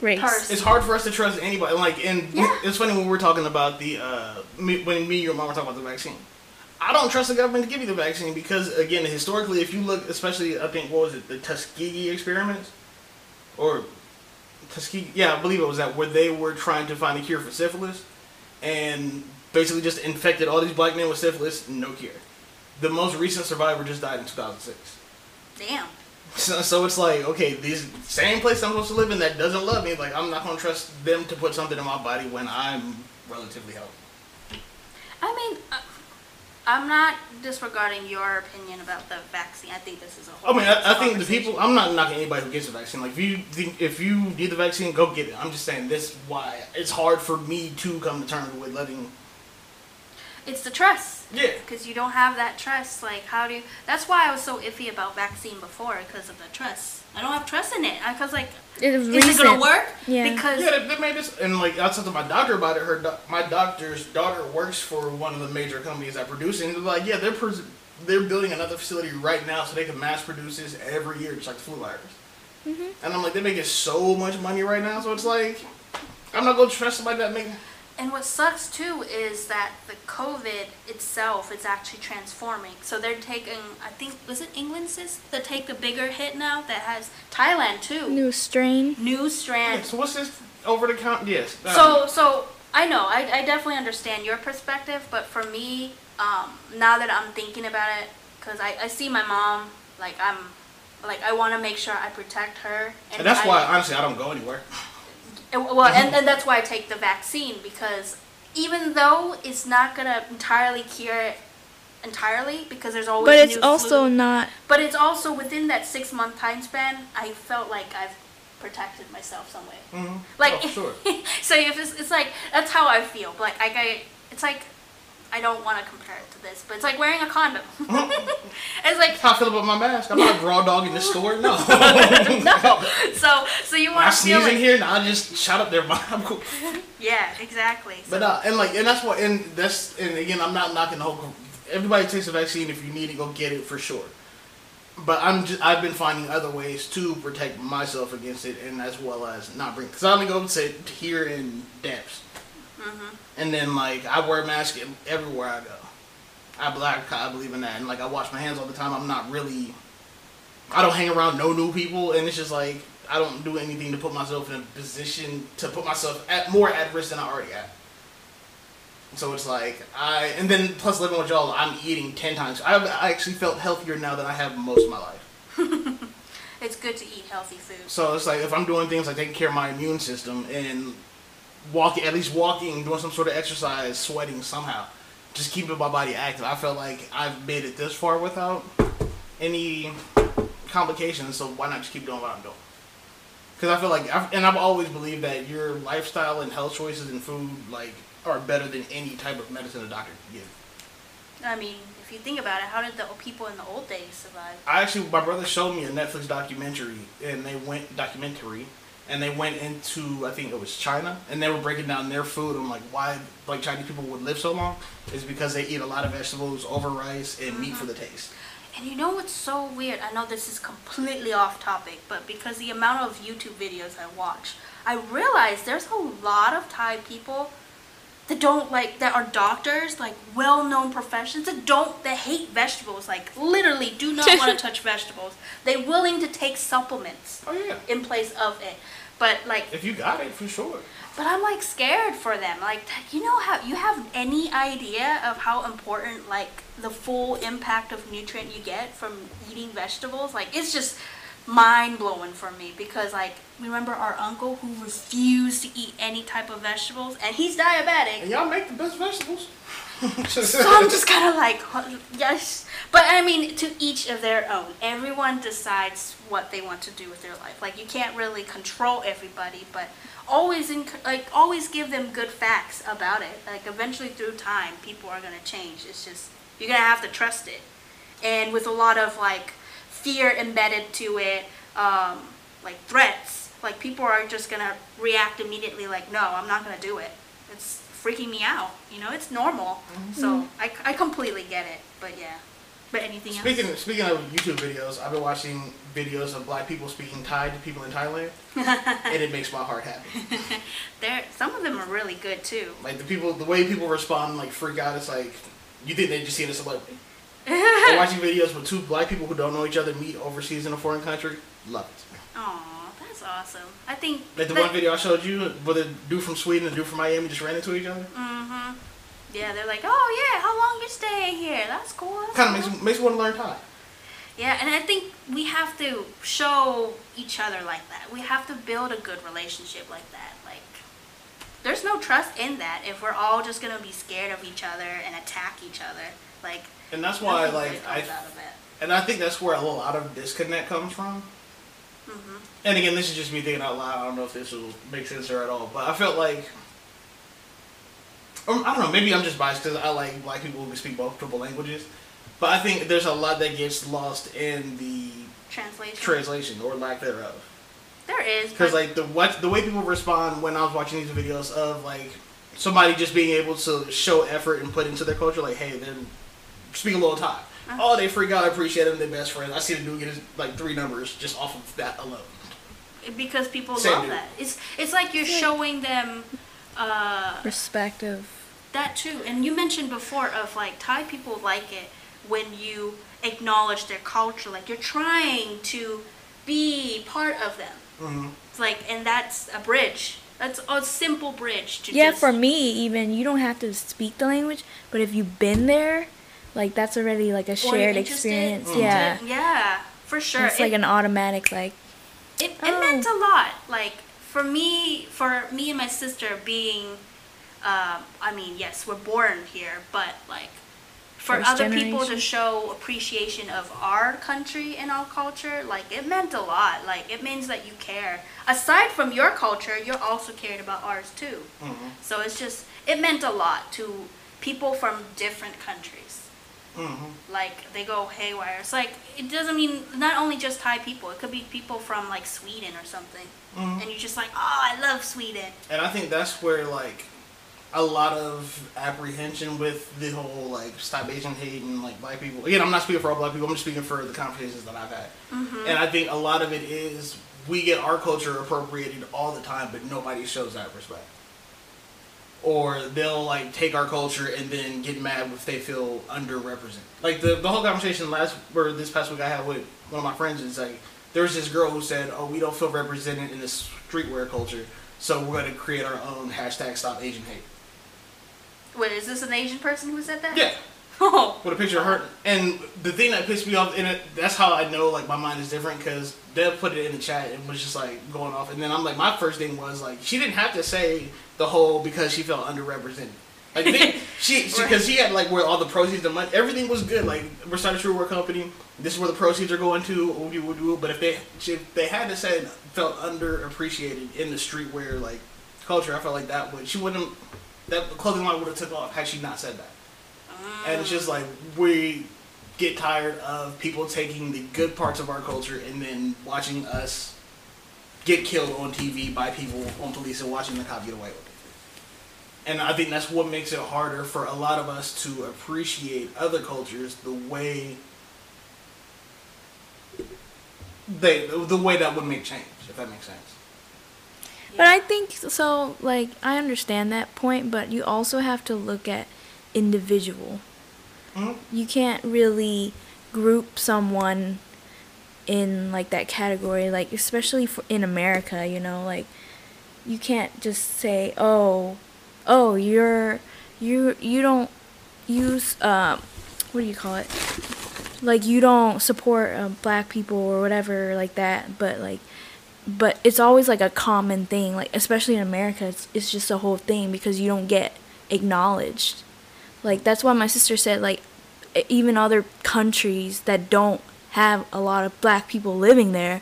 race. person. it's hard for us to trust anybody. Like, and Yeah. it's funny when we're talking about the uh, me, when me and your mom were talking about the vaccine. I don't trust the government to give you the vaccine because, again, historically, if you look, especially I think what was it, the Tuskegee experiments, or Tuskegee, yeah, I believe it was that where they were trying to find a cure for syphilis, and basically just infected all these black men with syphilis, no cure. The most recent survivor just died in 2006. Damn. So, so it's like, okay, these same place I'm supposed to live in that doesn't love me, like I'm not gonna trust them to put something in my body when I'm relatively healthy. I mean, uh, I'm not disregarding your opinion about the vaccine. I think this is a I whole. I, mean I think the people. I'm not knocking anybody who gets the vaccine. Like, if you think if you need the vaccine, go get it. I'm just saying this is why it's hard for me to come to terms with letting. It's the trust. Yeah. Because you don't have that trust. Like, how do you. That's why I was so iffy about vaccine before, because of the trust. I don't have trust in it. Because, like, It was is it going to work? Yeah. Because. Yeah, they, they made this, and like I talked to my doctor about it. Her, doc- my doctor's daughter works for one of the major companies that produce it. And they're like, yeah, they're pres- they're building another facility right now so they can mass produce this every year, just like the flu virus. Mm-hmm. And I'm like, they're making so much money right now, so it's like, I'm not gonna trust somebody that make. And what sucks too is that the COVID itself is actually transforming. So they're taking, I think, was it England, sis? That take the bigger hit now that has Thailand too. New strain. New strand. So what's this over the count? Yes. um, So, so I know, I, I definitely understand your perspective, but for me, um, now that I'm thinking about it, because I, I see my mom, like I'm, like I want to make sure I protect her. and that's I- why honestly I don't go anywhere. And- Well, and, and that's why I take the vaccine because even though it's not gonna entirely cure it entirely, because there's always But it's new also flu, not but it's also within that six month time span. I felt like I've protected myself some way. Mhm. Like, Oh, sure. (laughs) so if it's, it's like that's how I feel. Like I, I it's like I don't want to compare it to this, but it's like wearing a condom. (laughs) it's like How I feel about my mask? I'm not a raw dog in this store. No. (laughs) no. So so you want to sneeze feel in like here, and I just shout up there. I'm cool. yeah, exactly. So, But uh, and like, and that's what, and that's, and again, I'm not knocking the whole. Everybody takes a vaccine if you need it, go get it for sure. But I'm just, I've been finding other ways to protect myself against it, and as well as not bring. Because I only go and sit here in depths, Mm-hmm. and then like I wear a mask everywhere I go. I black, I believe in that, and like I wash my hands all the time. I'm not really. I don't hang around no new people, and it's just like I don't do anything to put myself in a position to put myself at more at risk than I already am. So it's like I, and then plus living with y'all, I'm eating ten times. I've I actually felt healthier now than I have most of my life. (laughs) it's good to eat healthy food. So it's like if I'm doing things like taking care of my immune system and walking, at least walking, doing some sort of exercise, sweating somehow, just keeping my body active. I felt like I've made it this far without any complications. So why not just keep doing what I'm doing? Because I feel like, I've, and I've always believed that your lifestyle and health choices and food like are better than any type of medicine a doctor can give. I mean, if you think about it, how did the people in the old days survive? I actually, my brother showed me a Netflix documentary, and they went documentary, and they went into I think it was China, and they were breaking down their food. I'm like, why like Chinese people would live so long? Is because they eat a lot of vegetables over rice and meat for the mm-hmm. taste. And you know what's so weird? I know this is completely off topic, but because the amount of YouTube videos I watch, I realize there's a lot of Thai people that don't like that are doctors, like well-known professions that don't that hate vegetables, like literally do not (laughs) want to touch vegetables. They're willing to take supplements Oh yeah, in place of it. But like if you got it for sure. but I'm like scared for them. Like, you know how you have any idea of how important like the full impact of nutrient you get from eating vegetables? Like, it's just mind blowing for me because like remember our uncle who refused to eat any type of vegetables and he's diabetic. And y'all make the best vegetables. So I'm just kind of like, yes. But I mean, to each of their own. Everyone decides what they want to do with their life. Like you can't really control everybody, but always in, like always give them good facts about it. Like eventually through time, people are gonna change. It's just you're gonna have to trust it. And with a lot of like fear embedded to it, um, like threats, like people are just gonna react immediately. Like, no, I'm not gonna do it. It's freaking me out. You know, it's normal. So I, I completely get it. But yeah. But anything Speaking else? speaking of YouTube videos, I've been watching videos of black people speaking Thai to people in Thailand, (laughs) and it makes my heart happy. (laughs) There, some of them are really good too. Like the people, the way people respond, like freak out. It's like you think they just seen a celebrity. They're (laughs) watching videos with two black people who don't know each other meet overseas in a foreign country. Love it. Aw, that's awesome. I think. Like the that- one video I showed you, where the dude from Sweden and the dude from Miami just ran into each other. Mm-hmm. Yeah, they're like, oh yeah, how long you staying here? That's cool. Kind of cool." makes makes me want to learn Thai. Yeah, and I think we have to show each other like that. We have to build a good relationship like that. Like, there's no trust in that if we're all just gonna be scared of each other and attack each other. Like, And that's why, nothing like, I comes out of it. and I think that's where a lot of disconnect comes from. Mhm. And again, this is just me thinking out loud. I don't know if this will make sense or at all, but I felt like. Um, I don't know. Maybe I'm just biased because I like black people who speak multiple languages, but I think there's a lot that gets lost in the Translation. translation or lack thereof. there is, Because but like the what the way people respond when I was watching these videos of like somebody just being able to show effort and put into their culture, like hey, they're speak a little Thai. Uh-huh. Oh, they freak out. I appreciate them. They're best friends. I see the dude get his, like three numbers just off of that alone. because people Same love dude. that. It's it's like you're showing them uh, Respect of that too. And you mentioned before of like Thai people like it when you acknowledge their culture. Like you're trying to be part of them. Mm-hmm. It's like, and that's a bridge. That's a simple bridge to yeah, just, for me even you don't have to speak the language, but if you've been there, like that's already like a shared interested experience. to- Yeah, yeah, for sure. it's like an automatic like it, it Oh. meant a lot like for me for me and my sister being um, i mean yes we're born here but like for First other people to show appreciation of our country and our culture, like it meant a lot. Like it means that you care. Aside from your culture, you're also caring about ours too. Mm-hmm. So it's just it meant a lot to people from different countries. Mm-hmm. Like they go haywire. It's like it doesn't mean not only just Thai people. It could be people from like Sweden or something, Mhm. and you're just like, oh, I love Sweden. And I think that's where like a lot of apprehension with the whole like stop Asian hate and like black people. Again, I'm not speaking for all black people. I'm just speaking for the conversations that I've had. And I think a lot of it is we get our culture appropriated all the time, but nobody shows that respect. Or they'll like take our culture and then get mad if they feel underrepresented. Like the the whole conversation last or this past week I had with one of my friends is like there was this girl who said, "Oh, we don't feel represented in the streetwear culture, so we're going to create our own hashtag Stop Asian Hate." Wait, is this an Asian person who said that? Yeah, Oh. (laughs) with a picture of her. And the thing that pissed me off in it, that's how I know like my mind is different because Deb put it in the chat and was just like going off. And then I'm like, my first thing was like, she didn't have to say the whole because she felt underrepresented. Like they, (laughs) she, because she had like where all the proceeds, the money, everything was good. Like we're starting a true company. This is where the proceeds are going to. But if they, if they had to say felt underappreciated in the streetwear like culture, I felt like that would she wouldn't that clothing line would have took off had she not said that. And it's just like we get tired of people taking the good parts of our culture and then watching us get killed on TV by people on police and watching the cop get away with it. And I think that's what makes it harder for a lot of us to appreciate other cultures the way they the way that would make change, if that makes sense. But I think so. Like I understand that point, but you also have to look at individual. You can't really group someone in like that category, like especially for, in America. You know, like you can't just say, "Oh, oh, you're you you don't use um, what do you call it? Like you don't support um, black people or whatever like that." But like but it's always like a common thing like especially in america it's, it's just a whole thing because you don't get acknowledged like that's why my sister said like even other countries that don't have a lot of black people living there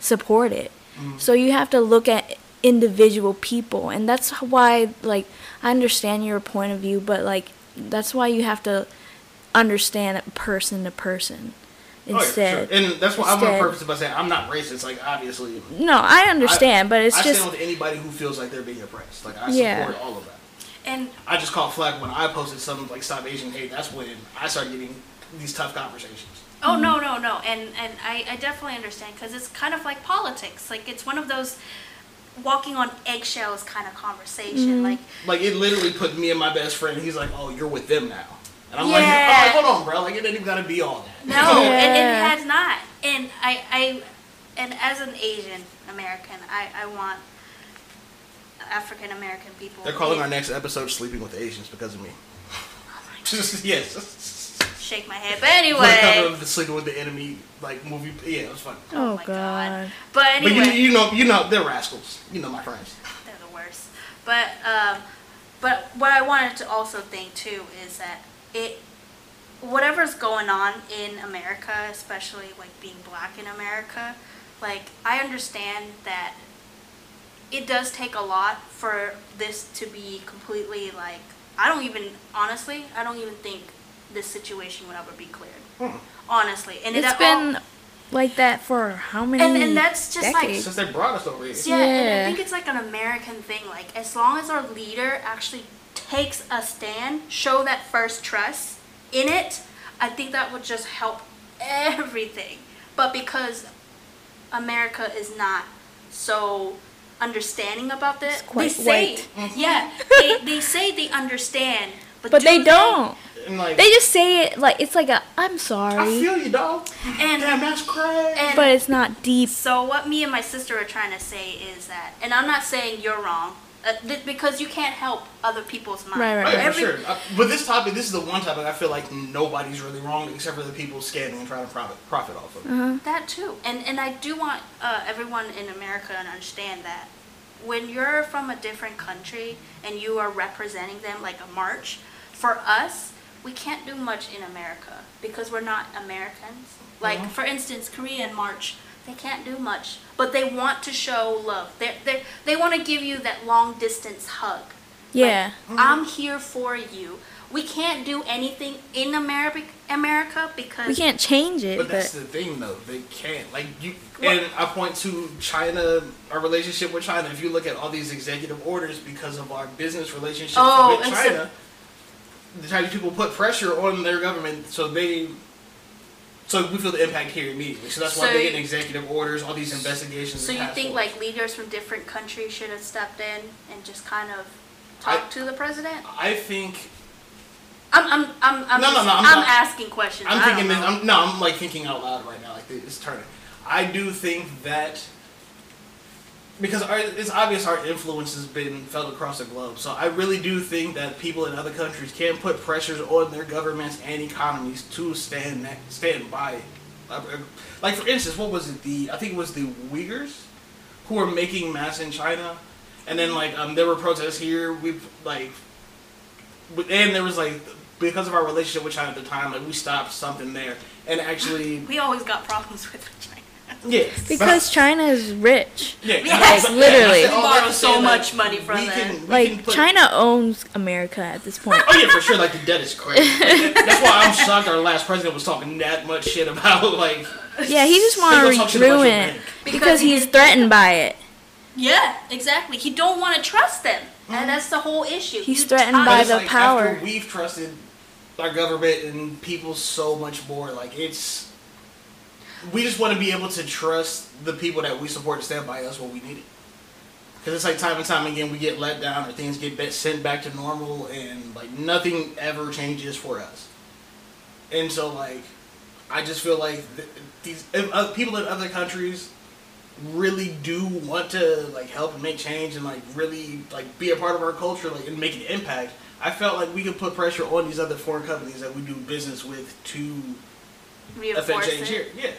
support it mm-hmm. so you have to look at individual people and that's why like i understand your point of view but like that's why you have to understand it person to person Oh, yeah, instead sure. And that's why I want to purpose by saying I'm not racist. Like obviously, no i understand but it's I just stand with anybody who feels like they're being oppressed. Like I Yeah. support all of that. And I just caught flack when I posted something like "Stop Asian Hate." That's when I started getting these tough conversations. Oh no mm-hmm. no no, and and I, I definitely understand because it's kind of like politics. Like it's one of those walking on eggshells kind of conversation. Mm-hmm. Like Like it literally put me and my best friend. He's like, "Oh, you're with them now," and I'm Yeah. like, "Oh, hold on, bro. Like it ain't even gotta be all that." no, and Yeah. it has not. And I I and as an Asian American, I I want African American people. They're calling in- our next episode "Sleeping with Asians" because of me. Just (laughs) yes. shake my head. (laughs) But anyway. cover of the "Sleeping with the Enemy" like movie. Yeah, it was fun. Oh, my God. But But anyway. you, you know, you know, they're rascals. You know, my friends. (laughs) they're the worst. But um, but what I wanted to also think too is that it whatever's going on in America, especially like being black in America, like I understand that it does take a lot for this to be completely like I don't even honestly I don't even think this situation would ever be cleared. Hmm. Honestly, and it It's all- been like that for how many And- and that's just like- decades? Since they brought us over here. Yeah, and I think it's like an American thing. Like, as long as our leader actually takes a stand, show that first trust in it, I think that would just help everything. But because America is not so understanding about this, It's quite they say, white. (laughs) yeah, they, they say they understand, but, but do they don't. Like, They just say it like it's like a I'm sorry. I feel you, dog. And Damn, that's crazy. and but it's not deep. So what me and my sister are trying to say is that, and I'm not saying you're wrong, uh, th- because you can't help other people's minds. Right, right, Oh, yeah, Every- for sure. Uh, but this topic, this is the one topic I feel like nobody's really wrong except for the people scamming and trying to profit, profit off of it. That too, and and I do want uh, everyone in America to understand that when you're from a different country and you are representing them like a march, for us, we can't do much in America because we're not Americans. Like Mhm. for instance, Korea and March, they can't do much, but they want to show love. They they they want to give you that long distance hug. Yeah. Mm-hmm. I'm here for you. We can't do anything in America America because we can't change it, But but, that's the thing, though. They can't. Like you, What? and I point to China, our relationship with China. If you look at all these executive orders because of our business relationships Oh, with and so- China, the Chinese people put pressure on their government, so they, so we feel the impact here immediately. So that's why So they get executive orders, all these investigations. So and you task think like leaders from different countries should have stepped in and just kind of talked to the president? I think I'm I'm I'm I'm, No, no, just- no, I'm I'm not- asking questions. I'm I don't thinking this. know. I'm, no, I'm like thinking out loud right now. Like it's turning. I do think that because our, it's obvious our influence has been felt across the globe. So I really do think that people in other countries can put pressures on their governments and economies to stand stand by. Uh, Like for instance, what was it? The I think it was the Uyghurs who were making masks in China, and then like um, there were protests here. We like, and there was like because of our relationship with China at the time, like we stopped something there, and actually, we always got problems with China. Yeah, because China is rich. yeah, Yes. yeah, literally. I said We borrow so say, much money from we them. can- we can Like put- China owns America at this point. Oh yeah, for sure. Like the debt is crazy. Like, (laughs) that's why I'm shocked our last president was talking that much shit about like. Yeah, he just They want to talk shit about your ruin it. Because because he's threatened by it. Yeah, exactly. He don't want to trust them, and mm-hmm. that's the whole issue. He's You threatened tie- by the like, power. After we've trusted our government and people so much more, like it's. We just want to be able to trust the people that we support to stand by us when we need it. Because it's like time and time again we get let down or things get sent back to normal and like nothing ever changes for us. And so like, I just feel like th- these if, uh, people in other countries really do want to like help and make change and like really like be a part of our culture like and make an impact. I felt like we could put pressure on these other foreign companies that we do business with to affect reinforce change it. here. Yeah.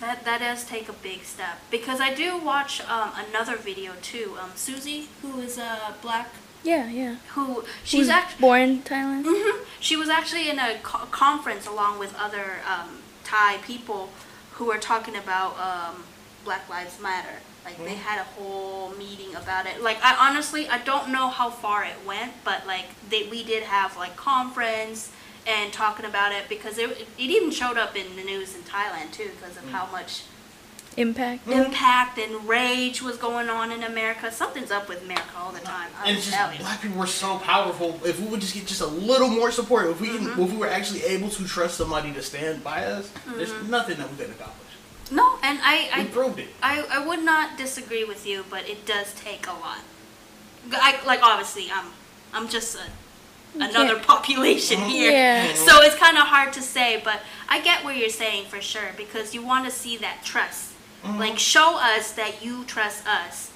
That that does take a big step because I do watch um, another video too. Um, Susie, who is a black, Yeah, yeah. who She's she's actually born in Thailand. hmm She was actually in a co- conference along with other um, Thai people who were talking about um, Black Lives Matter. Like they had a whole meeting about it. Like I honestly I don't know how far it went, but like they we did have like conference and talking about it because it, it even showed up in the news in Thailand too because of mm. how much Impact. Mm-hmm. impact and rage was going on in America. Something's up with America all the time. And I'm it's just telling you. black people were so powerful. If we would just get just a little more support, if we Mm-hmm. if we were actually able to trust somebody to stand by us, there's mm-hmm. nothing that we couldn't accomplish. No, and I, We I proved it. I, I would not disagree with you, but it does take a lot. I, like obviously, I'm I'm just a, another population here, Yeah. so it's kind of hard to say. But I get what you're saying for sure because you want to see that trust, mm-hmm. like show us that you trust us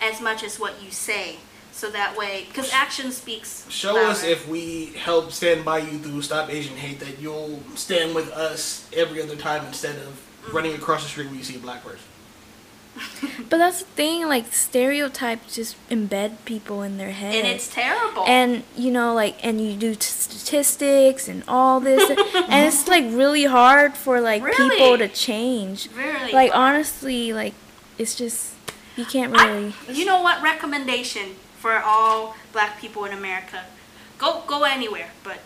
as much as what you say, so that way because action speaks. Show us if we help stand by you through Stop Asian Hate that you'll stand with us every other time instead of mm-hmm. running across the street when you see a black person. But that's the thing, like stereotypes just embed people in their head. and it's terrible. and you know like and you do t- statistics and all this and (laughs) it's like really hard for like people to change really like honestly like it's just you can't I- really you know what? Recommendation for all black people in America: go go anywhere, but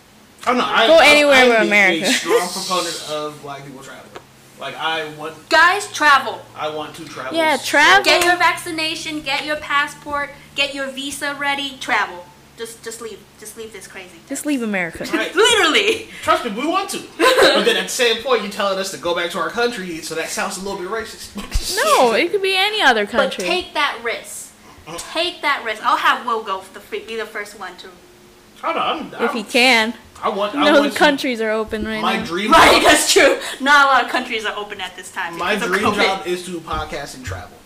Oh no! I, Go I- anywhere I'm with America. A strong proponent of black people traveling. Like I want, guys, travel. I want to travel. Yeah, travel. Get your vaccination. Get your passport. Get your visa ready. Travel. Just just leave. Just leave this crazy. just leave america Right. (laughs) Literally. Trust me, we want to. (laughs) but then at the same point, you're telling us to go back to our country, so that sounds a little bit racist. (laughs) no it could be any other country. But country take that risk. Take that risk. I'll have Will go for the free, be the first one to. Hold on, I'm, if I'm, he can I want. I no want to- countries are open right My now My dream. (laughs) Right, job, that's true. Not a lot of countries are open at this time. my dream job is to podcast and travel.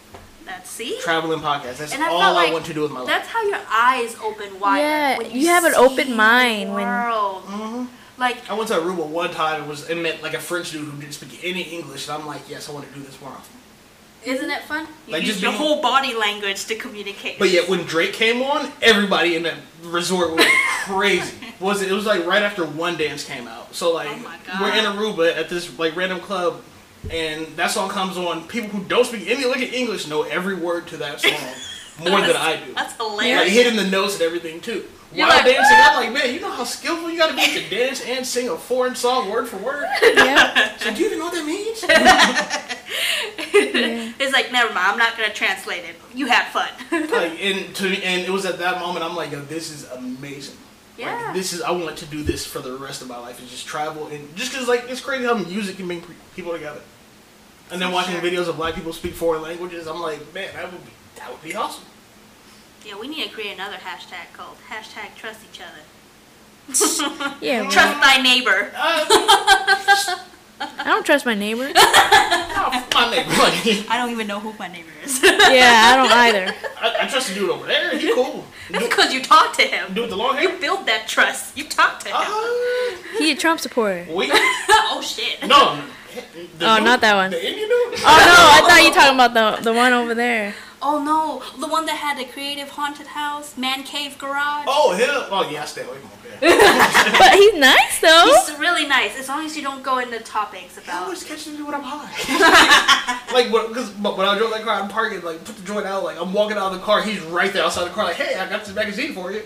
That's see. Travel and podcast. That's And I all felt I want to do with my life. That's how your eyes open wide. Yeah, when you have an see open the mind when- world. hmm Like I went to Aruba one time and was and met like a French dude who didn't speak any English, and I'm like, yes, I want to do this more often. Isn't it fun? You Like, use just your being- whole body language to communicate. But yet when Drake came on, everybody in the resort went (laughs) crazy. Was it? It was like right after One Dance came out. So like Oh we're in Aruba at this like random club, and that song comes on. People who don't speak any like English know every word to that song (laughs) more than I do. That's hilarious. Like hilarious. hitting the notes and everything too. You're While like, dancing, I'm like, man, you know how skillful you gotta be to dance and sing a foreign song word for word. (laughs) Yeah. So do you even know what that means? (laughs) It's like, never mind. I'm not gonna translate it. You have fun. (laughs) like, and to and it was at that moment I'm like, yo, this is amazing. Yeah. Like, this is I want to do this for the rest of my life is just travel and just because like it's crazy how music can bring people together. And then For watching sure. videos of black people speak foreign languages, I'm like, man, that would be that would be awesome. yeah, we need to create another hashtag called hashtag trust each other. (laughs) Yeah. Trust thy neighbor. Uh, I don't trust my neighbor. (laughs) oh, my neighbor, like, I don't even know who my neighbor is. yeah, I don't either. I, I trust the dude over there. He's cool. That's because you talk to him. dude with the long hair. You build that trust. You talk to him. Uh, He a Trump supporter. we (laughs) oh shit. no. Oh, dude- not that one. The Indian dude. Oh no, I (laughs) thought you talking about the the one over there. Oh no, the one that had the creative haunted house, man cave garage. Oh him. Oh yeah, I stay away from him. (laughs) But he's nice though. He's really nice, as long as you don't go into topics I about. always catching me when I'm high. (laughs) (laughs) like, because when I drove that car, I'm parking, like, put the joint out, like, I'm walking out of the car, he's right there outside the car, like, hey, I got this magazine for you.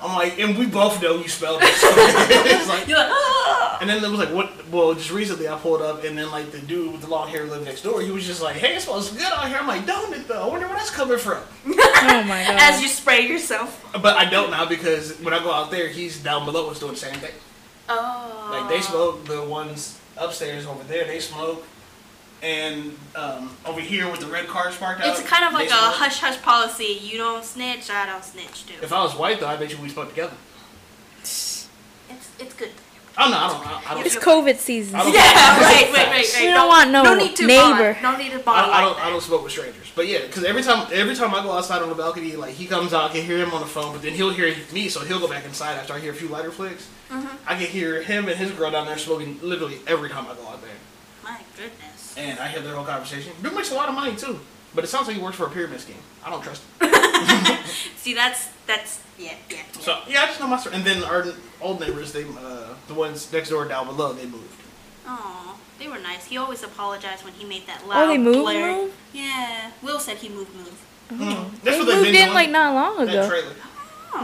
I'm like, and we both know you spelled it. So it's like, You're like, "Ah." and then there was like, what? Well, just recently I pulled up, and then like the dude with the long hair who lived next door, he was just like, hey, it smells good out here. I'm like, don't it though? I wonder where that's coming from. (laughs) Oh my god. As you spray yourself. But I don't now because when I go out there, he's down below us doing the same thing. Oh. Like they smoke, the ones upstairs over there, they smoke. And um, over here with the red cars parked out. It's kind of like a smoke. hush hush policy. You don't snitch, I don't snitch too. If I was white though, I bet you we smoke together. It's it's good. I don't know. I don't. I, I don't. it's COVID season. Don't- Yeah, right, Facts. right, right, right. We don't want no no need to neighbor. Bond. No need to I, bond I like don't. that. I don't smoke with strangers. But yeah, because every time, every time I go outside on the balcony, like he comes out, I can hear him on the phone, but then he'll hear me, so he'll go back inside after I hear a few lighter flicks. Mm-hmm. I can hear him and his girl down there smoking literally every time I go out there, My goodness. and I hear their whole conversation. Dude makes a lot of money too, but it sounds like he works for a pyramid scheme. I don't trust him. (laughs) See, that's that's yeah, yeah. yeah. So yeah, I just know my story. And then our old neighbors, they, uh, the ones next door down below, they moved. Aw, they were nice. He always apologized when he made that loud. Oh, they moved, blare- moved? Yeah, Will said he moved, moved. That's They what moved in like not long that ago. trailer.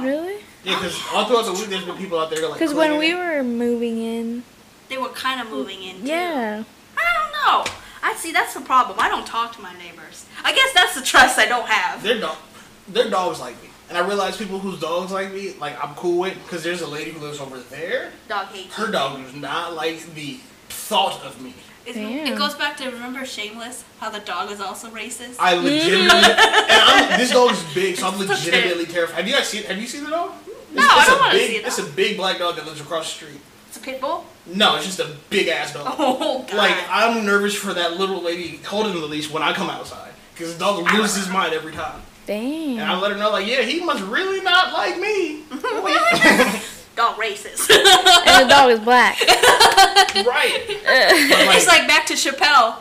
Really? Yeah, because all throughout the week, there's been people out there like. Because when we were moving in, They were kind of moving in. Too. yeah. I don't know. I see. That's the problem. I don't talk to my neighbors. I guess that's the trust I don't have. their dog, their dogs like me, and I realize people whose dogs like me, like I'm cool with, because there's a lady who lives over there. Dog hates. Her dog does not like the thought of me. It, goes back to remember Shameless, how the dog is also racist. I legitimately, (laughs) and I'm, this dog is big, so I'm legitimately terrified. Have you guys seen? Have you seen the dog? No, I don't a wanna big, see it. It's a big black dog that lives across the street. it's a pit bull. No, it's just a big ass dog. Oh god. Like I'm nervous for that little lady holding the leash when I come outside, because the dog loses his mind every time. And I let her know, like, yeah, he must really not like me. (laughs) dog racist. And the dog is black. right. (laughs) Like, it's like back to Chappelle.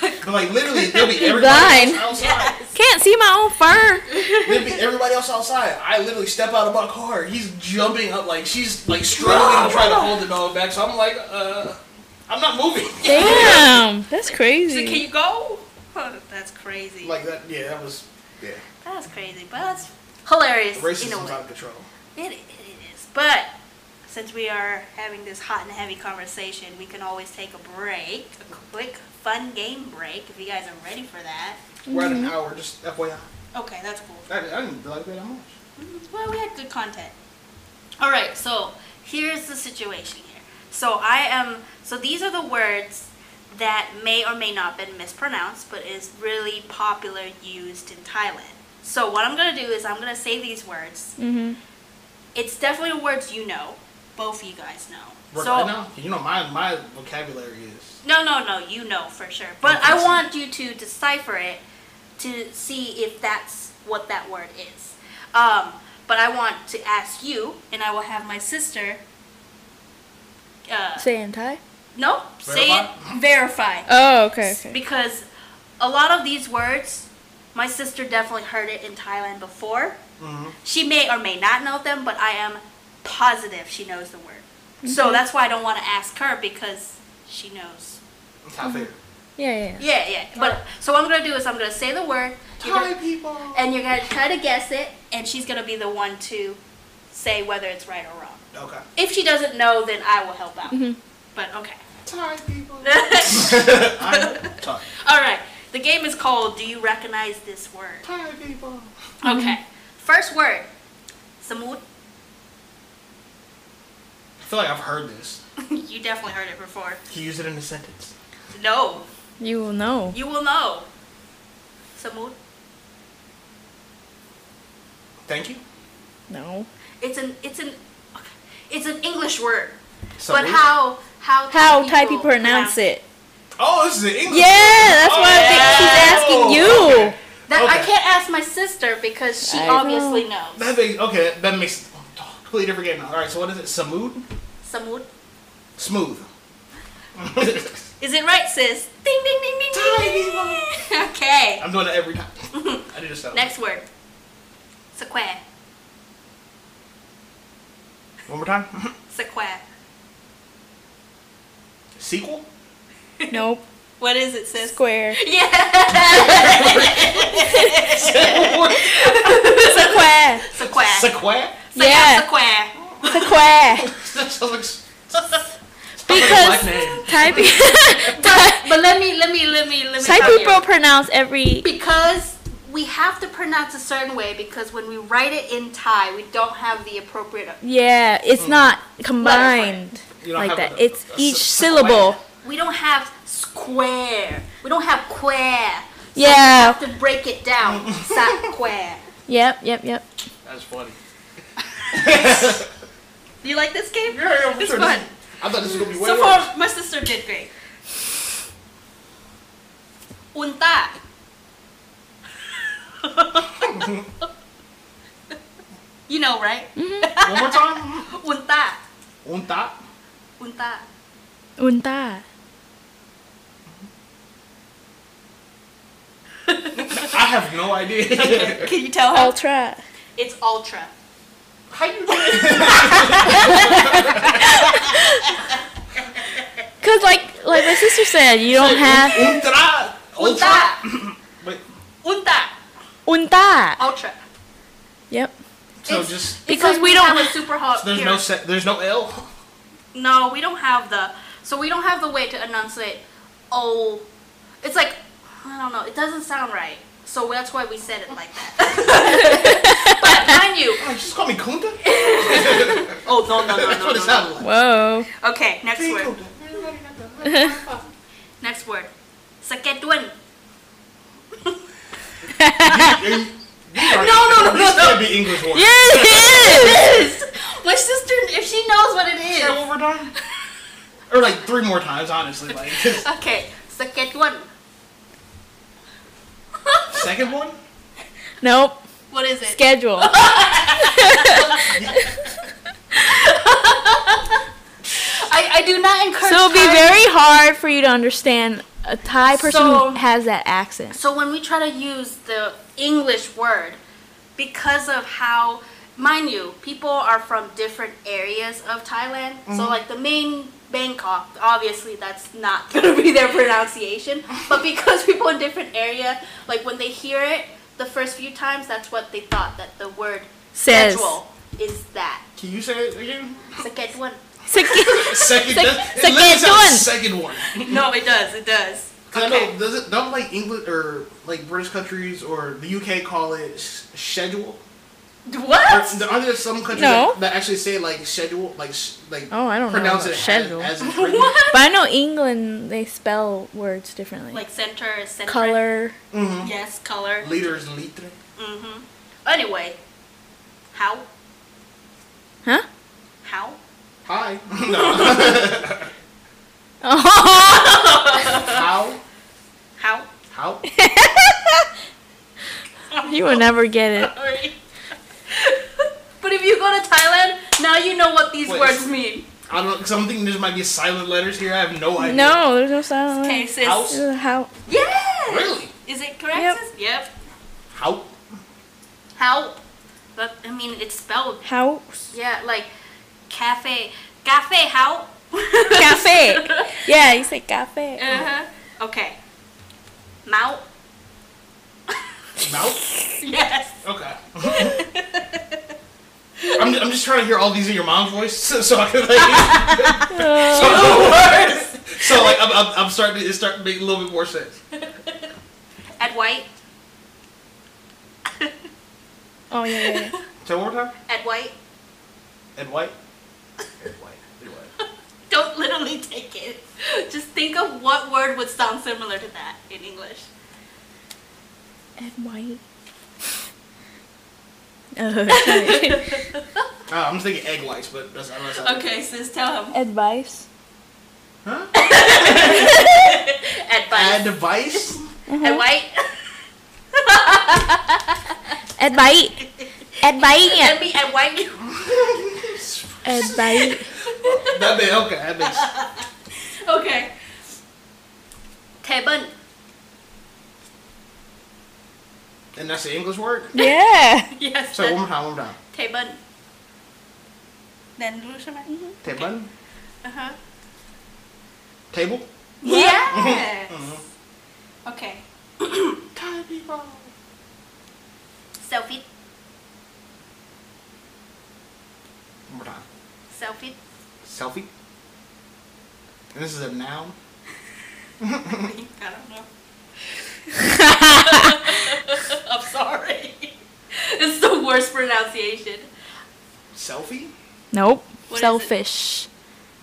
but like literally, there'll be everybody blind. else outside. Can't see my own fur. There'll be everybody else outside. I literally step out of my car. He's jumping up like she's like struggling to try to hold the dog back. So I'm like, uh, I'm not moving. Damn. That's crazy. So crazy. can you go? That's crazy. like that. Yeah, that was. Yeah. That's crazy, but that's hilarious in a Racism's way. out of control. It, it, it is. But since we are having this hot and heavy conversation, we can always take a break, a quick fun game break, if you guys are ready for that. We're Mm-hmm. at an hour. Just FYI. Okay, that's cool. I, I didn't like that much. Well, we had good content. All right, so here's the situation here. So I am. So these are the words that may or may not have been mispronounced, but is really popular used in Thailand. So what I'm gonna do is I'm gonna say these words. Mm-hmm. It's definitely words you know. Both of you guys know. Right so now, you know my my vocabulary is. no, no, no, you know for sure. But I want you to decipher it to see if that's what that word is. Um, but I want to ask you, and I will have my sister. Uh, Say it in Thai. no, say it. Verify. Oh, okay, okay. Because a lot of these words, my sister definitely heard it in Thailand before. Mhm. She may or may not know them, but I am positive she knows the word. So that's why I don't want to ask her because she knows. It's not fair. Yeah, yeah. yeah. Yeah, yeah. But so what I'm gonna do is I'm gonna say the word, Thai gonna- people. and you're gonna try to guess it, and she's gonna be the one to say whether it's right or wrong. Okay. If she doesn't know, then I will help out. Mhm. But okay. Thai people. (laughs) (laughs) I know. Thai. All right. The game is called Do You Recognize This Word? Thai people. Okay. Mm-hmm. First word. Samut. I feel like I've heard this. (laughs) you definitely heard it before. Can you use it in a sentence? No. You will know. You will know. Samut. Thank you. No. It's an it's an it's an English word. So but we- how how How Thai people pronounce it? Oh, this is in English. Yeah, that's why I think she's Oh, asking you. okay. That I can't ask my sister because she I obviously knows. That makes okay. That makes oh, completely different game. All right. So what is it? Samud. Samut. Smooth. (laughs) Is it right, sis? Ding ding ding ding ding. (laughs) okay. I'm doing it every time. (laughs) I need to stop. Next word. Square. One more time. Square. Sequel. (laughs) Nope. What is it, sis? Square. (laughs) Yeah. Square. Square. Sequel. Yeah. Square. Square. That sounds like. sounds like a Because black. Thai people, (laughs) Thai, But let me let me let me let me Thai people you. pronounce every. because we have to pronounce a certain way because when we write it in Thai, we don't have the appropriate. Yeah, it's hmm. not combined You don't like have that. a- It's a each s- syllable. We don't have square. We don't have quare. Yeah. Have to break it down, (laughs) square. Yep. Yep. Yep. That's funny. (laughs) You like this game? Yeah, yeah, It's sure. fun. I thought this was gonna be way So worse. far, my sister did great. Unta. (laughs) you know, right? Mm-hmm. One more time. Unta. Unta. Unta. Unta. (laughs) I have no idea. Can you tell her? Ultra. It's ultra. How you doing? (laughs) Cause like like my sister said, you don't have Ultra. Unta. (coughs) Wait. Unta. unta. Ultra. Yep. So It's- just it's Because like we don't have a super hot. so there's here. no se- there's no L. No, we don't have the. So we don't have the way to enunciate. Oh, it's like I don't know. It doesn't sound right. So that's why we said it like that. (laughs) but mind you. Oh, just call me Kunta. (laughs) Oh no no no That's no what it no. sounded like. Whoa. Okay, next Hey, word. Next word. Saketun. (laughs) No, no, no, no. This no. can't be English words. Yes, it is. My sister, if she knows what it Say it is. one more time. Or like three more times, honestly. Like 'cause Okay, Saketun. Second one. Nope. What is it? Schedule. (laughs) (laughs) I, I do not encourage. So it'll be Thai- very hard for you to understand a Thai person So- who has that accent. So when we try to use the English word, because of how, mind you, people are from different areas of Thailand. So mm-hmm. like the main Bangkok, obviously that's not (laughs) gonna be their pronunciation. But (laughs) because people in different area, like when they hear it the first few times, that's what they thought that the word Says. schedule is that. Can you say it again? Second one. (laughs) Second. Sec- that- it second sounds one. Second one. No, it does. It does. 'Cause I Okay. know, does it, don't like England or like British countries or the UK call it s- schedule? Or, What? are there some countries No. that, that actually say like schedule, like sh- like Oh, I don't know pronounce it schedule. as, as? (laughs) What? But I know England they spell words differently. Like center, center. color. Mm-hmm. Yes, color. Liters and litre. Mm-hmm. Anyway, how? Huh? How? Hi. (laughs) no. (laughs) Oh, How? How? How? you will never get it. Sorry. (laughs) but if you go to Thailand, now you know what these Wait. words mean. I don't know. Cause I'm thinking there might be silent letters here. I have no idea. No, there's no sound. Okay, sis. House? How? Yeah. Really? Is it correct? Yep. sis? Yep. How? How? But I mean, it's spelled. House. Yeah, like cafe. Cafe how? Cafe. (laughs) yeah, you say cafe. Uh-huh. Okay. Mount. Mouth? Yes. Okay. I'm, I'm just trying to hear all these in your mom's voice so, so I can like. (laughs) so, so like I'm, I'm, I'm starting to it start to make a little bit more sense. Ed White. Oh yeah, yeah. yeah. Say one more time. Ed White. Ed White. Ed White. Ed White. (laughs) Don't literally take it. Just think of what word would sound similar to that in English. Ed White. (laughs) Oh, sorry. Uh, I'm just thinking egg whites, but that's unless I, Okay, sis, tell him. Advice. Huh? (laughs) Advice. Advice? Ed White. (laughs) Advice. Advice. Let me Ed White. Advice. That makes okay. That makes. okay. Table. And that's the English word? Yeah. (laughs) yes. So one more time, one more time. Table. Then lose mm-hmm. Table. Uh-huh. Table? Yeah. Yes. Mm-hmm. Okay. (coughs) Table. Selfie. One more time. Selfie. Selfie. And this is a noun? (laughs) I don't know. (laughs) I'm sorry. It's the worst pronunciation. Selfie. Nope. What is it? Selfish.